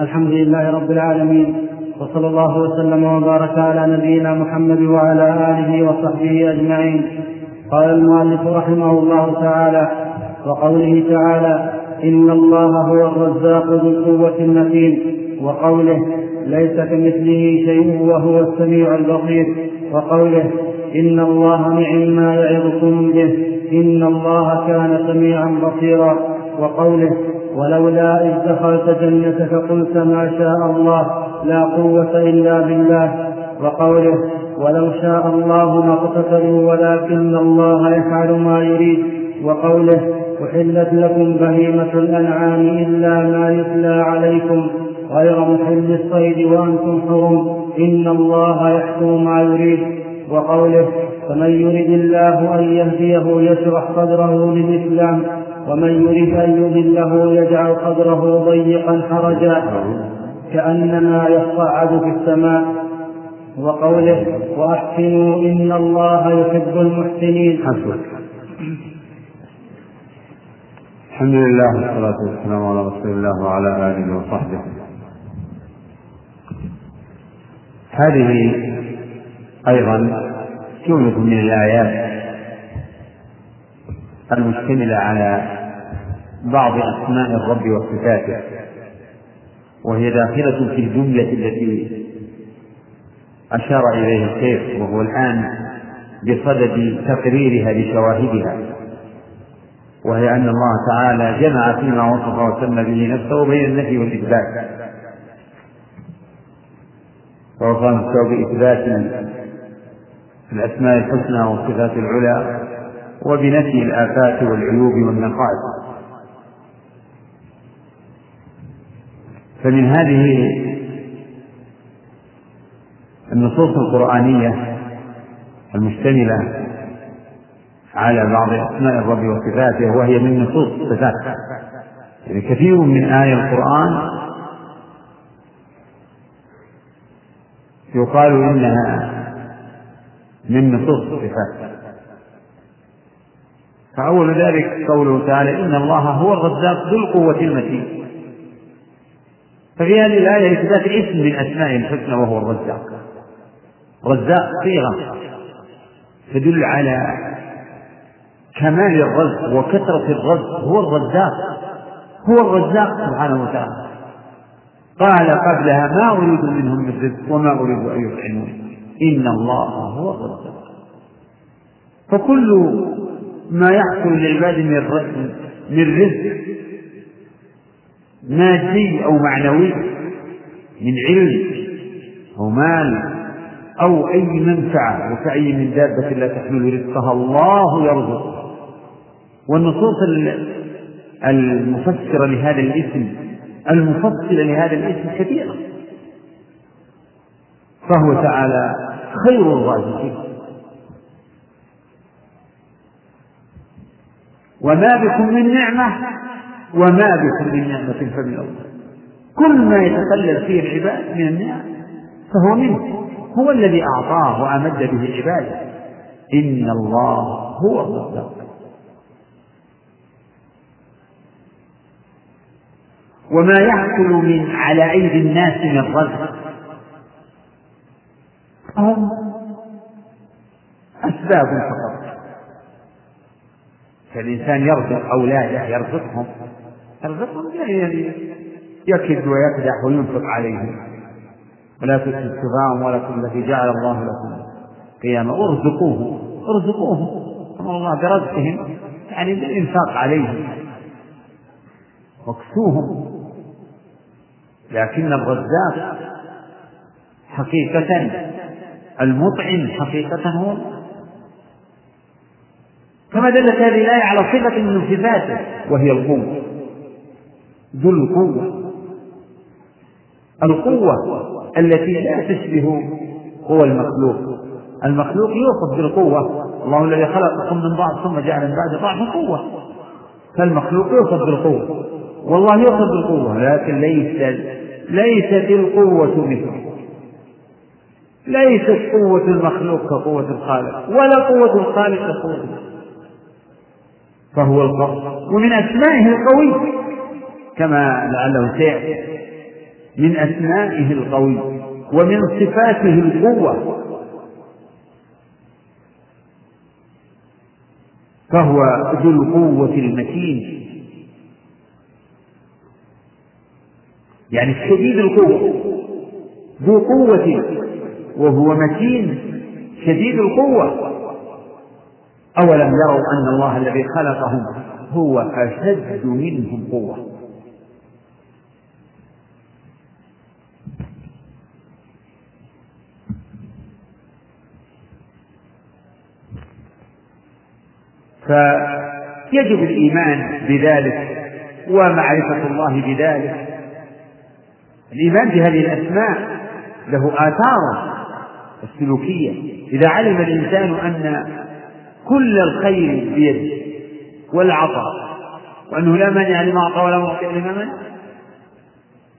الحمد لله رب العالمين وصلى الله وسلم وبارك على نبينا محمد وعلى آله وصحبه أجمعين. قال المؤلف رحمه الله تعالى وقوله تعالى ان الله هو الرزاق ذو القوه المتين وقوله ليس كمثله شيء وهو السميع البصير وقوله ان الله نعم ما يعظكم به ان الله كان سميعا بصيرا وقوله ولولا إذ دخلت جنتك قلت ما شاء الله لا قوة إلا بالله وقوله ولو شاء الله ما اقتتلوا ولكن الله يفعل ما يريد وقوله أحلت لكم بهيمة الأنعام إلا ما يتلى عليكم غير محل الصيد وأنتم حرم إن الله يحكم ما يريد وقوله فمن يرد الله أن يهديه يشرح صدره للإسلام ومن يرد أن يضله يجعل قدره ضيقا حرجا كأنما يصعد في السماء وقوله وأحسنوا إن الله يحب المحسنين حسبك الحمد لله والصلاة والسلام على رسول الله وعلى آله وصحبه. هذه أيضا جملة من الآيات المشتملة على بعض أسماء الرب وصفاته وهي داخلة في الجملة التي أشار إليها الشيخ وهو الآن بصدد تقريرها بشواهدها وهي أن الله تعالى جمع فيما وصف وسمى به نفسه بين النفي والإثبات. ووصف نفسه بإثبات الأسماء الحسنى والصفات العلى وبنفي الآفات والعيوب والنقائص. فمن هذه النصوص القرآنية المشتملة على بعض أسماء الرب وصفاته وهي من نصوص الصفات. يعني كثير من آية القرآن يقال إنها من نصوص الصفات. فأول ذلك قوله تعالى إن الله هو الرزاق ذو القوة المتين. ففي هذه الآية إثبات اسم من أسماء الحسنى وهو الرزاق. رزاق صيغة تدل على كمال الرزق وكثرة الرزق هو الرزاق. هو الرزاق سبحانه وتعالى. قال قبلها ما أريد منهم من رزق وما أريد أن يطعمون. إن الله هو الرزاق. فكل ما يحصل للعباد من من رزق مادي أو معنوي من علم أو مال أو أي منفعة وكأي من دابة لا تحمل رزقها الله يرزقها. والنصوص المفسرة لهذا الاسم المفصلة لهذا الاسم كثيرة. فهو تعالى خير الرازقين. وما بكم من نعمة وما بكم من نعمة فمن الله. كل ما يتخلل فيه العباد من النعم فهو منه هو الذي أعطاه وأمد به عباده إن الله هو الرزاق وما يحصل من على أيدي الناس من رزق. هم أسباب فقط. فالإنسان يرزق أولاده يرزقهم. يرزقهم يعني يكد ويكدح وينفق عليهم. ولا تكسبهم ولا كل الذي جعل الله لكم قياما. ارزقوه ارزقوهم. أمر الله برزقهم يعني بالإنفاق عليهم. واكسوهم. لكن الرزاق حقيقة المطعم حقيقة هو. كما دلت هذه الآية على صفة من صفاته وهي القوة. ذو القوة. القوة التي لا تشبه قوى المخلوق. المخلوق يوصف بالقوة. الله الذي خلقكم من ضعف ثم جعل من بعد ضعف قوة. فالمخلوق يوصف بالقوة. والله يوصف بالقوة لكن ليس ليست القوة مثله. ليست قوة المخلوق كقوة الخالق ولا قوة الخالق كقوة فهو القوي ومن أسمائه القوي كما لعله سيأتي من أسمائه القوي ومن صفاته القوة. فهو ذو القوة المتين. يعني شديد القوة. ذو قوة وهو متين. شديد القوة. أولم يروا أن الله الذي خلقهم هو أشد منهم قوة. فيجب الإيمان بذلك ومعرفة الله بذلك. الإيمان بهذه الأسماء له آثار السلوكية. إذا علم الإنسان أن كل الخير بيده والعطاء وأنه لا مانع لما أعطى ولا معطي لما منع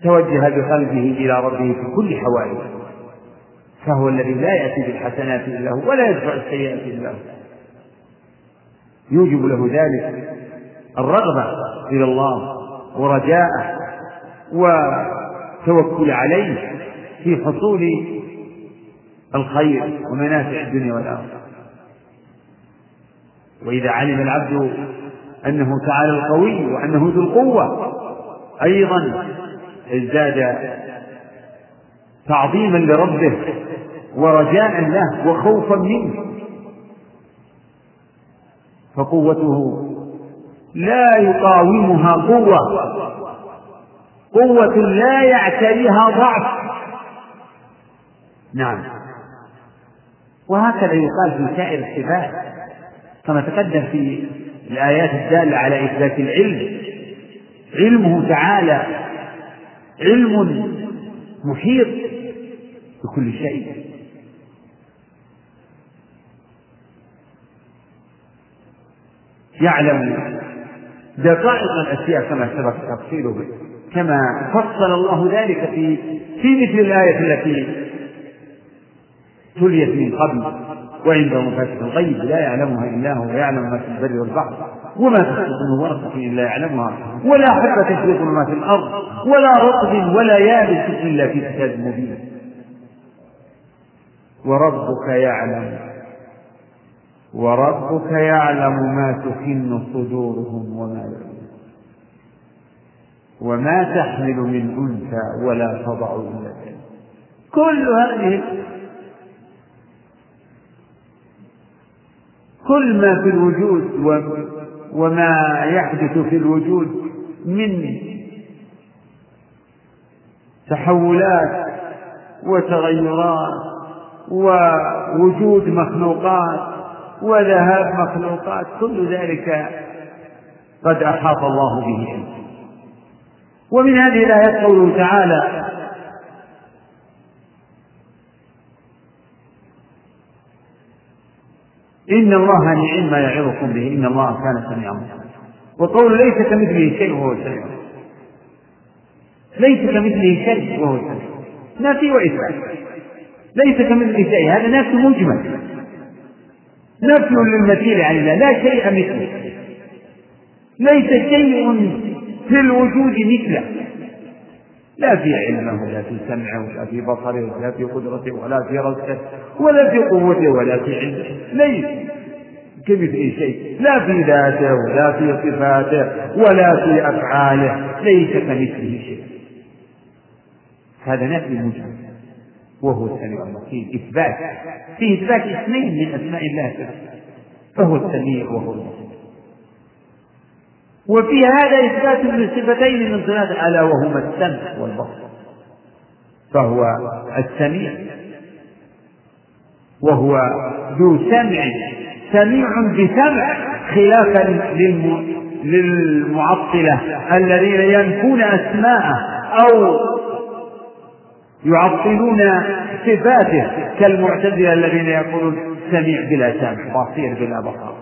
توجه بقلبه إلى ربه في كل حوائجه فهو الذي لا يأتي بالحسنات إلا هو ولا يدفع السيئات إلا هو. يوجب له ذلك الرغبة إلى الله ورجاءه وتوكل عليه في حصول الخير ومنافع الدنيا والآخرة. وإذا علم العبد أنه تعالى القوي وأنه ذو القوة أيضا ازداد تعظيما لربه ورجاء له وخوفا منه. فقوته لا يقاومها قوة. قوة لا يعتريها ضعف. نعم. وهكذا يقال في سائر الصفات كما تقدم في الآيات الدالة على إثبات العلم. علمه تعالى علم محيط بكل شيء. يعلم دقائق الأشياء كما سبق تفصيله. كما فصل الله ذلك في في مثل الآية التي تليت من قبل وعنده مفاتيح الغيب لا يعلمها إلا هو ويعلم ما في البر والبحر وما تسقط من ورقة إلا يعلمها ولا حبة في ظلمات الأرض ولا رطب ولا يابس إلا في كتاب مبين. وربك يعلم وربك يعلم ما تكن صدورهم وما يعلم وما تحمل من أنثى ولا تضع إلا كل هذه كل ما في الوجود وما يحدث في الوجود من تحولات وتغيرات ووجود مخلوقات وذهاب مخلوقات كل ذلك قد أحاط الله به ومن هذه الآيات قوله تعالى إن الله نعم ما يعظكم به إن الله كان سميعا وقول ليس كمثله شيء وهو السميع ليس كمثله شيء وهو السميع نفي وإثبات. ليس كمثله شيء. هذا نفي مجمل. نفي للمثيل عن الله. لا شيء مثله. ليس شيء في الوجود مثله. لا في علمه ولا في سمعه ولا في بصره ولا في قدرته ولا في رزقه ولا في قوته ولا في علمه. ليس. كمثل شيء؟ لا في ذاته ولا في صفاته ولا في أفعاله. ليس كمثله شيء. هذا نفي مجمل وهو السميع البصير. إثبات. في إثبات اسمين من أسماء الله. فهو السميع وهو البصير. وفي هذا إثبات لصفتين من صفات ألا وهما السمع والبصر. فهو السميع. وهو ذو سمع سميع بسمع خلافا للمعطلة الذين ينفون أسماءه أو يعطلون صفاته كالمعتزلة الذين يقولون سميع بلا سمع بصير بلا بصر.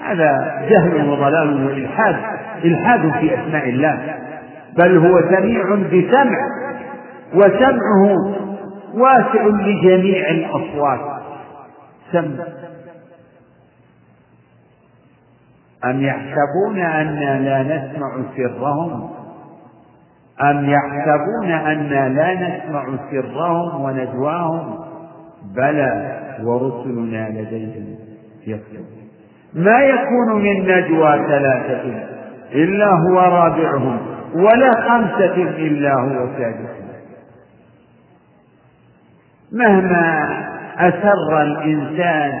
هذا جهل وضلال وإلحاد إلحاد في أسماء الله. بل هو سميع بسمع وسمعه واسع لجميع الأصوات. سمع. أم يحسبون أنا لا نسمع سرهم؟ أم يحسبون أنا لا نسمع سرهم ونجواهم؟ بلى ورسلنا لديهم يكتبون. ما يكون من نجوى ثلاثة إلا هو رابعهم ولا خمسة إلا هو سادسهم. مهما أسر الإنسان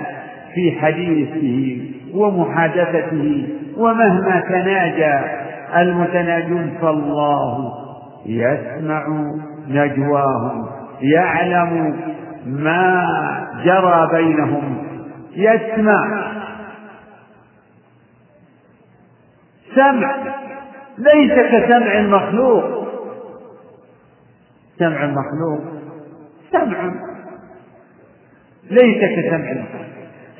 في حديثه ومحادثته ومهما تناجى المتناجون فالله يسمع نجواهم يعلم ما جرى بينهم يسمع سمع. ليس كسمع المخلوق سمع المخلوق سمع. ليس كسمع المخلوق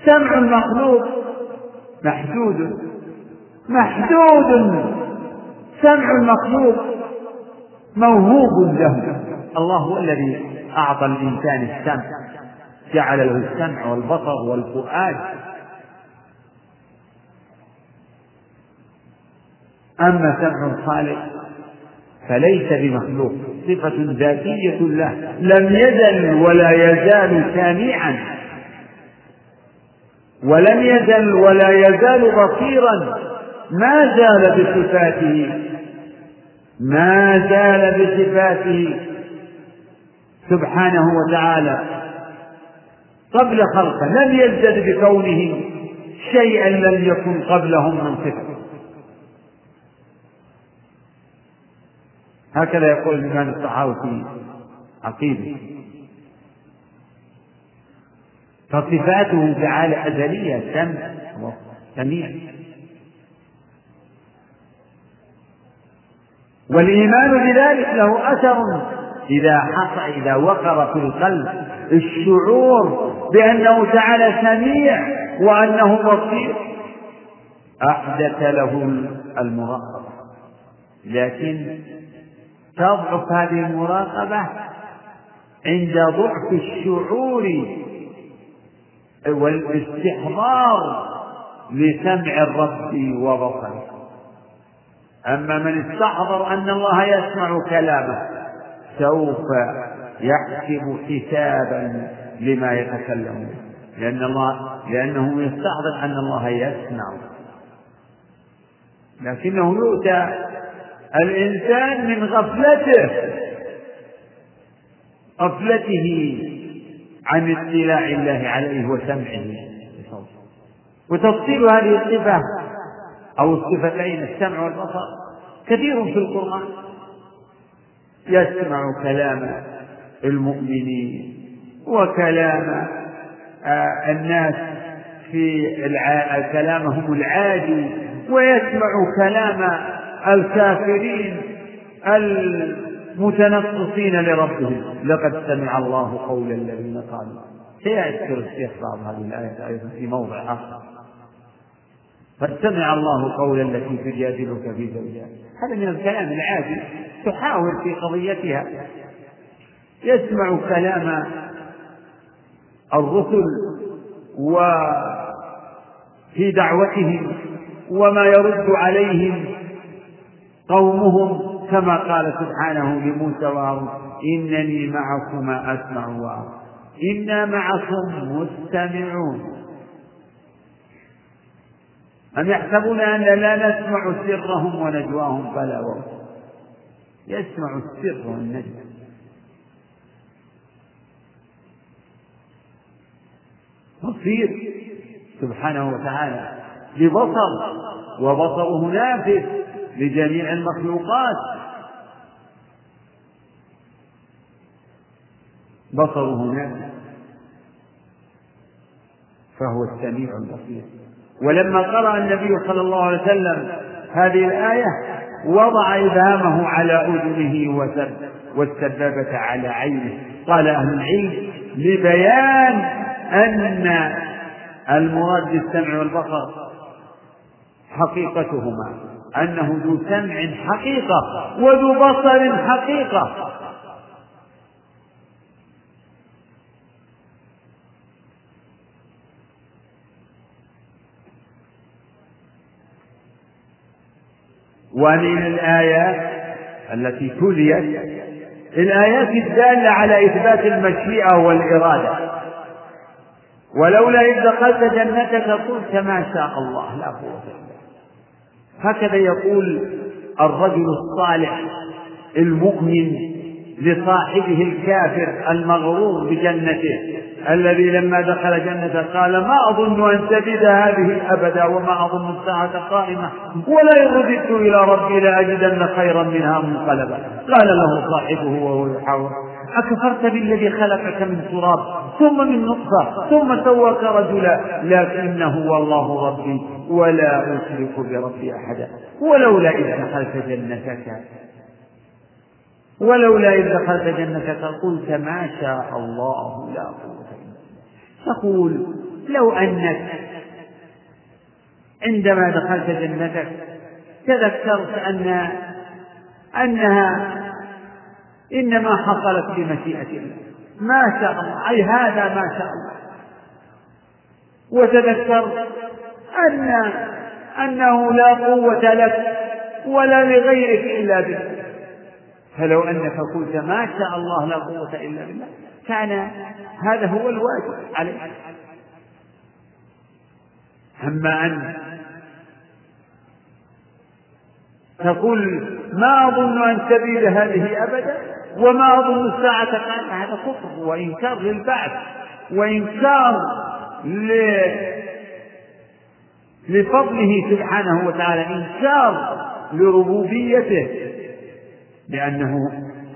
سمع المخلوق محدود. محدود. سمع المخلوق موهوب له. الله هو الذي أعطى الإنسان السمع. جعل له السمع والبصر والفؤاد. أما سمع الخالق فليس بمخلوق صفة ذاتية له لم يزل ولا يزال سامعا ولم يزل ولا يزال بصيرا ما زال بصفاته ما زال بصفاته سبحانه وتعالى. قبل خلقه لم يزدد بكونه شيئا لم يكن قبلهم من صفه هكذا يقول الإمام الطحاوي في عقيدة. فصفاته تعالى أزلية سمع سميع والإيمان بذلك له أثر إذا حصل إذا وقر في القلب الشعور بأنه تعالى سميع وأنه بصير. أحدث له المراقبة لكن تضعف هذه المراقبة عند ضعف الشعور والاستحضار لسمع الرب وبصره. أما من استحضر أن الله يسمع كلامه سوف يحسب حسابا لما يتكلم لأن الله لأنه يستحضر أن الله يسمع. لكنه يؤتى الإنسان من غفلته غفلته عن اطلاع الله عليه وسمعه. وتفصيل هذه الصفة أو الصفتين السمع والبصر كثير في القرآن. يسمع كلام المؤمنين وكلام آه، الناس في كلامهم العادي ويسمع كلام الكافرين المتنقصين لربهم. لقد سمع الله قول الذين قالوا. سيذكر الشيخ بعض هذه الآية أيضا في موضع آخر. قد سمع الله قول التي تجادلك في زوجها. هذا من الكلام العادي تحاول في قضيتها. يسمع كلام الرسل وفي دعوتهم وما يرد عليهم قومهم كما قال سبحانه لموسى وهارون إنني معكما أسمع وأرى إنا معكم مستمعون. أم يحسبون أن لا نسمع سرهم ونجواهم؟ بلى وهم. يسمع السر والنجوى بصير سبحانه وتعالى ببصر وبصره نافذ. لجميع المخلوقات. بصره نافذ فهو السميع البصير. ولما قرأ النبي صلى الله عليه وسلم هذه الآية وضع إبهامه على أذنه والسبابة على عينه. قال أهل العلم لبيان أن المراد بالسمع والبصر حقيقتهما. أنه ذو سمع حقيقة وذو بصر حقيقة. ومن الآيات التي تليت الآيات الدالة على إثبات المشيئة والإرادة. ولولا إذ دخلت جنتك قلت ما شاء الله لا قوة إلا هكذا يقول الرجل الصالح المؤمن لصاحبه الكافر المغرور بجنته الذي لما دخل جنته قال ما أظن أن تجد هذه أبدا وما أظن الساعة قائمة ولا رددت إلى ربي لأجدن خيرا منها منقلبا. قال له صاحبه وهو يحاور أكفرت بالذي خلقك من تراب؟ ثم من نطفة ثم سواك رجلا لكنه والله ربي ولا أشرك بربي أحدا. ولولا إذ دخلت جنتك ولولا إذ دخلت جنتك قلت ما شاء الله لا قوة تقول لو أنك عندما دخلت جنتك تذكرت أن أنها إنما حصلت بمشيئة الله. ما شاء الله. أي هذا ما شاء الله. وتذكرت أن أنه لا قوة لك ولا لغيرك إلا به فلو أنك قلت ما شاء الله لا قوة إلا بالله كان هذا هو الواجب عليك. أما أن تقول ما أظن أن تبيد هذه أبدا وما أظن الساعة قائمة هذا كفر وإنكار للبعث وإنكار لفضله سبحانه وتعالى إنكار لربوبيته لأنه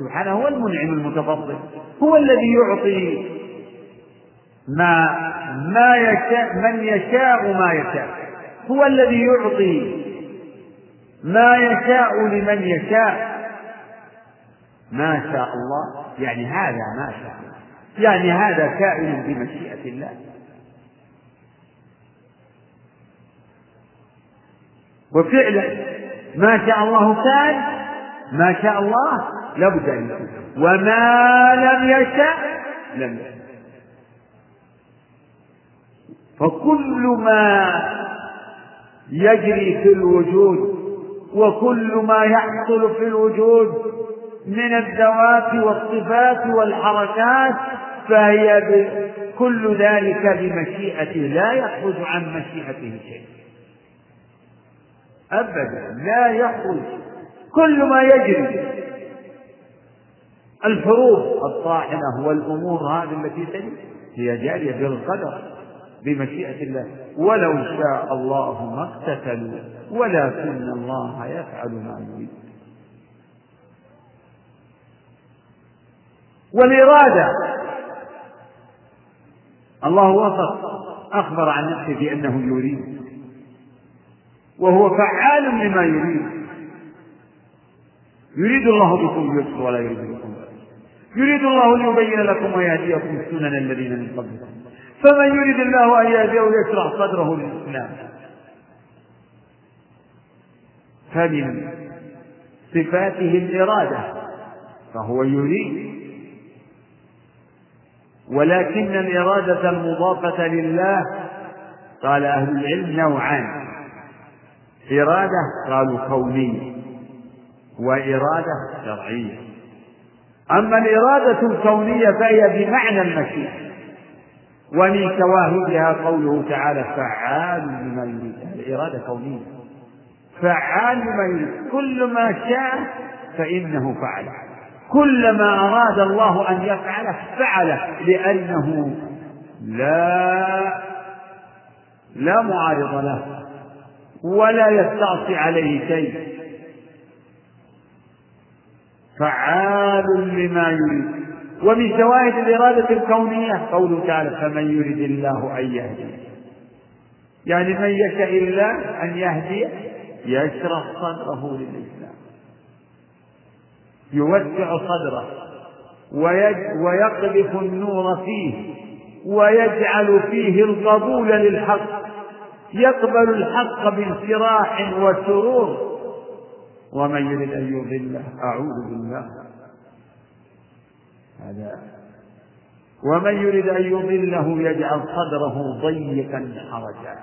سبحانه هو المنعم المتفضل هو الذي يعطي ما ما يشاء من يشاء ما يشاء هو الذي يعطي ما يشاء لمن يشاء. ما شاء الله. يعني هذا ما شاء الله. يعني هذا كائن بمشيئة الله. وفعلا ما شاء الله كان ما شاء الله لابد أن يكون. وما لم يشاء لم يشاء فكل ما يجري في الوجود وكل ما يحصل في الوجود من الذوات والصفات والحركات فهي كل ذلك بمشيئته لا يخرج عن مشيئته شيء. أبدا لا يخرج. كل ما يجري الحروب الطاحنة والأمور هذه التي تجري هي جارية بالقدر بمشيئة الله. ولو شاء الله ما اقتتلوا ولكن الله يفعل ما يريد. والإرادة. الله وصف أخبر عن نفسه بأنه يريد وهو فعال لما يريد. يريد الله بكم اليسر ولا يريد بكم يريد الله ليبين لكم ويهديكم سنن الذين من قبلكم. فمن يريد الله أن يهديه يشرح صدره للإسلام. فمن صفاته الإرادة فهو يريد. ولكن الإرادة المضافة لله. قال أهل العلم نوعان. إرادة قالوا كونية وإرادة شرعية. أما الإرادة الكونية فهي بمعنى المشيئة ومن شواهدها قوله تعالى فعال لما يريد. الإرادة كونية. فعال لما يريد. كل ما شاء فإنه فعل. كل ما أراد الله أن يفعله فعله لأنه لا لا معارض له ولا يستعصي عليه شيء. فعال لما يريد. ومن شواهد الإرادة الكونية قوله تعالى فمن يريد الله أن يهدي يعني من يشاء الله أن يهدي يشرح صدره للإسلام. يوسع صدره ويقذف النور فيه ويجعل فيه القبول للحق يقبل الحق بانشراح وسرور. ومن يريد أن يضله أعوذ بالله. هذا. ومن يريد أن يضله يجعل صدره ضيقا حرجا.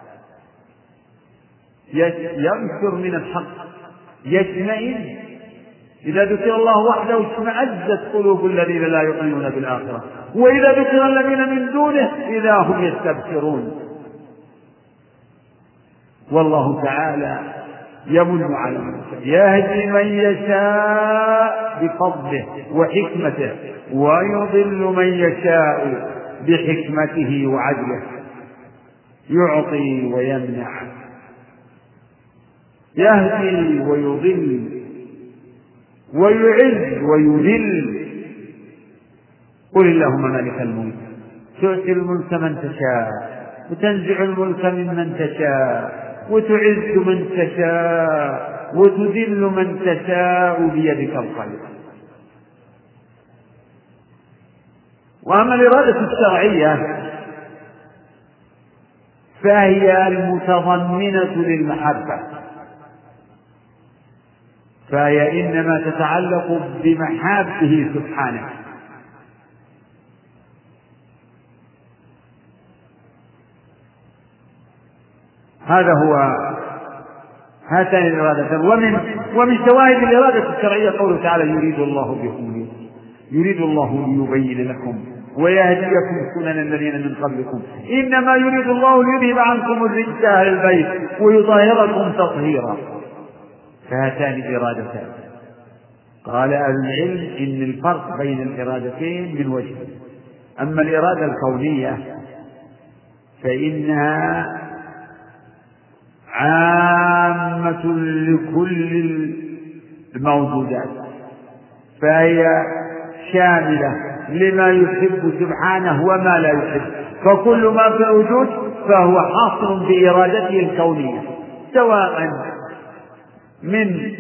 ينفر من الحق يشمئز إذا ذكر الله وحده اشمأزت قلوب الذين لا يؤمنون بالآخرة. وإذا ذكر الذين من دونه إذا هم يستبشرون. والله تعالى يمن على من يهدي من يشاء بفضله وحكمته ويضل من يشاء بحكمته وعدله. يعطي ويمنع. يهدي ويضل ويعز ويذل. قل اللهم مالك الملك تؤتي الملك من تشاء وتنزع الملك ممن تشاء وتعز من تشاء وتذل من تشاء بيدك الخير وأما الإرادة الشرعية فهي المتضمنة للمحبة. فهي إنما تتعلق بمحابه سبحانه. هذا هو هاتان الإرادتان. ومن ومن شواهد الإرادة الشرعية قوله تعالى يريد الله بكم يريد الله ليبين لكم ويهديكم سنن الذين من قبلكم. إنما يريد الله ليذهب عنكم الرجس أهل البيت ويطهركم تطهيرا. فهاتان الإرادتان قال أهل العلم إن الفرق بين الإرادتين من وجه. أما الإرادة الكونية فإنها عامة لكل الموجودات. فهي شاملة لما يحب سبحانه وما لا يحب. فكل ما في الوجود فهو حاصل بإرادته الكونية سواء من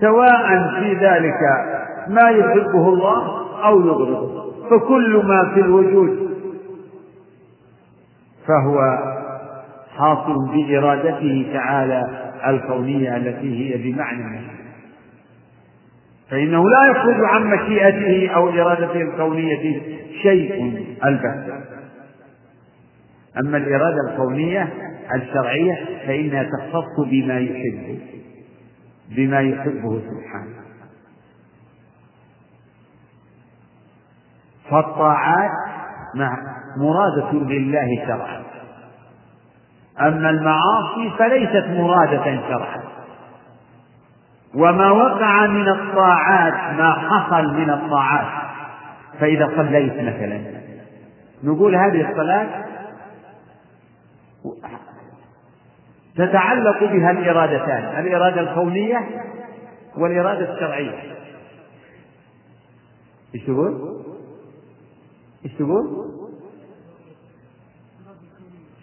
سواء في ذلك ما يحبه الله أو يغضبه فكل ما في الوجود فهو حاصل بإرادته تعالى الكونية التي هي بمعنى فإنه لا يخرج عن مشيئته أو إرادته الكونية شيء البتة. أما الإرادة الكونية الشرعية فإنها تختص بما يحبه. بما يحبه سبحانه. فالطاعات مرادة لله شرعا. أما المعاصي فليست مرادة شرعا. وما وقع من الطاعات ما حصل من الطاعات فإذا صليت مثلا. نقول هذه الصلاة تتعلق بها الإرادتان الإرادة الكونية والإرادة الشرعية إيش تقول؟ إيش تقول؟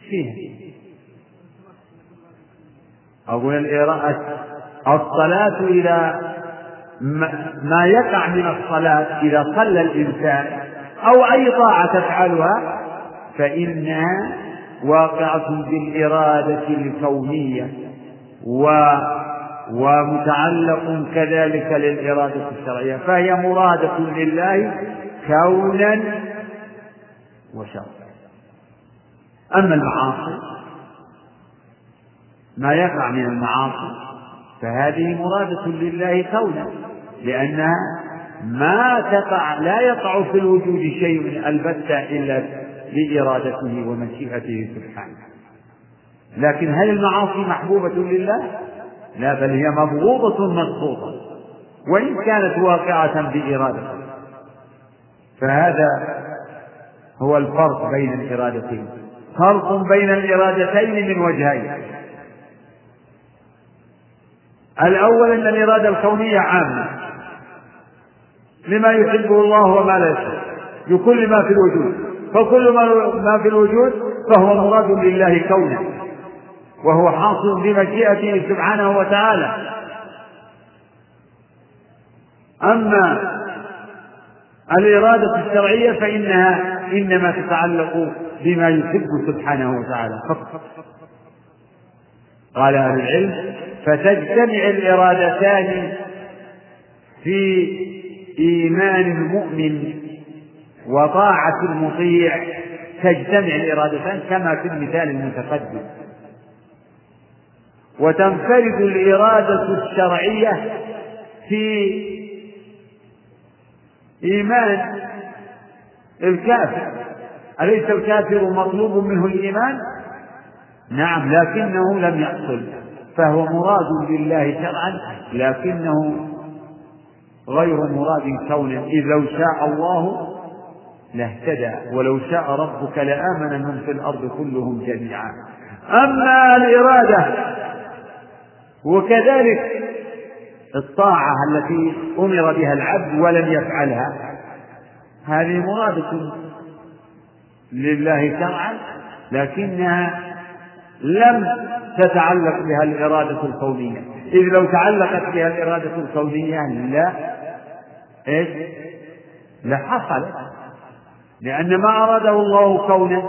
فيها أقول الصلاة إذا ما يقع من الصلاة إذا صلى الإنسان أو أي طاعة تفعلها فإنها واقعة بالإرادة الكونية و ومتعلق كذلك للإرادة الشرعية فهي مرادة لله كونا وشرعا. أما المعاصي ما يقع من المعاصي فهذه مرادة لله كونا لأنها ما تقع لا يقع في الوجود شيء البتة إلا بإرادته ومشيئته سبحانه. لكن هل المعاصي محبوبة لله؟ لا بل هي مبغوضة مسقوطة وإن كانت واقعة بإرادته فهذا هو الفرق بين الإرادتين. فرق بين الإرادتين من وجهين. الأول أن الإرادة الكونية عامة لما يحبه الله وما لا يحب لكل ما في الوجود. فكل ما في الوجود فهو مراد لله كونا وهو حاصل بمشيئته سبحانه وتعالى. أما الإرادة الشرعية فإنها إنما تتعلق بما يحب سبحانه وتعالى فقط. قال أهل العلم فتجتمع الإرادتان في إيمان المؤمن وطاعة المطيع تجتمع الإرادتان كما في المثال المتقدم وتنفرد الإرادة الشرعية في إيمان الكافر أليس الكافر مطلوب منه الإيمان؟ نعم لكنه لم يحصل فهو مراد لله شرعا لكنه غير مراد كونا إذ لو شاء الله لاهتدى ولو شاء ربك لآمن من في الأرض كلهم جميعا. أما الإرادة وكذلك الطاعة التي أمر بها العبد ولم يفعلها هذه مرادة لله شرعا لكنها لم تتعلق بها الإرادة الكونية. إذ لو تعلقت بها الإرادة الكونية لا. إيش؟ لحصل لأن ما أراده الله كونا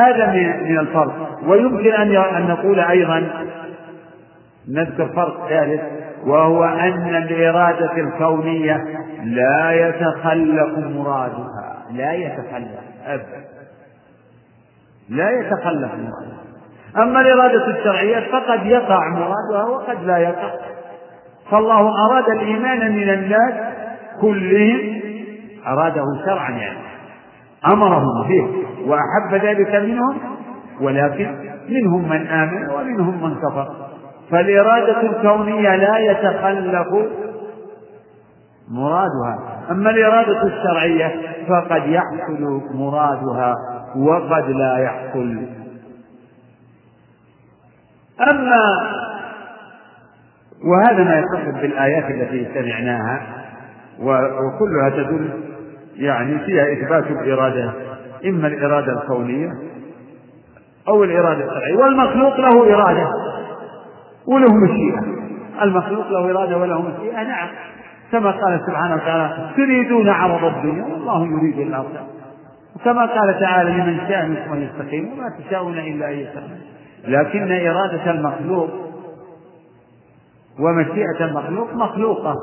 هذا من الفرق. ويمكن أن نقول أيضا نذكر فرق ثالث وهو أن الإرادة الكونية لا يتخلف مرادها. لا يتخلف أبدا. لا يتخلف مرادها. أما الإرادة الشرعية فقد يقع مرادها وقد لا يقع. فالله أراد الإيمان من الناس كلهم أراده شرعا يعني. أمرهم به وأحب ذلك منهم ولكن منهم من آمن ومنهم من كفر. فالإرادة الكونية لا يتخلف مرادها. أما الإرادة الشرعية فقد يحصل مرادها وقد لا يحصل. أما وهذا ما يتصل بالآيات التي سمعناها وكلها تدل يعني فيها إثبات الإرادة إما الإرادة الكونية أو الإرادة الشرعية والمخلوق له إرادة وله مشيئة. المخلوق له إرادة وله مشيئة نعم. كما قال سبحانه وتعالى تريدون عرض الدنيا والله يريد الآخرة وكما قال تعالى لمن شاء منكم أن يستقيم وما تشاءون إلا أن يستقيم لكن إرادة المخلوق ومشيئة المخلوق مخلوقة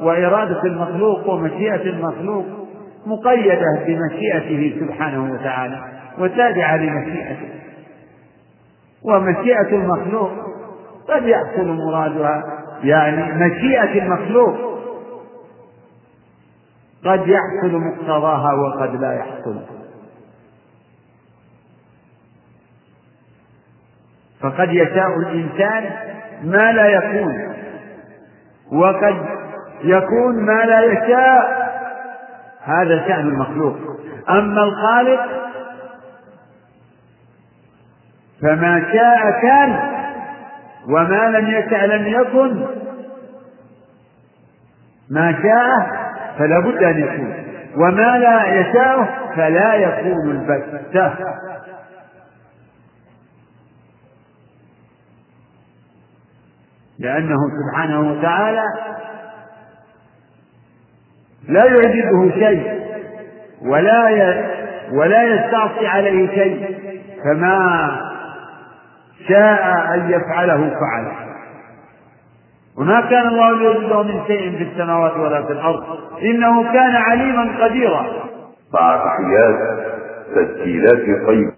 وإرادة المخلوق ومشيئة المخلوق مقيدة بمشيئته سبحانه وتعالى وتابعة لمشيئته. ومشيئة المخلوق قد يحصل مرادها يعني مشيئة المخلوق قد يحصل مقتضاها وقد لا يحصل. فقد يشاء الإنسان ما لا يكون وقد يكون ما لا يشاء هذا شأن المخلوق. أما الخالق فما شاء كان وما لم يشاء لم يكن. ما شاء فلا بد أن يكون وما لا يشاء فلا يكون البتة. لأنه سبحانه وتعالى لا يعجبه شيء ولا ولا يستعصي عليه شيء فما شاء أن يفعله فعل. وما كان الله ليجده من شيء في السماوات ولا في الأرض. إنه كان عليما قديرا. مع تحيات تسجيلات طيب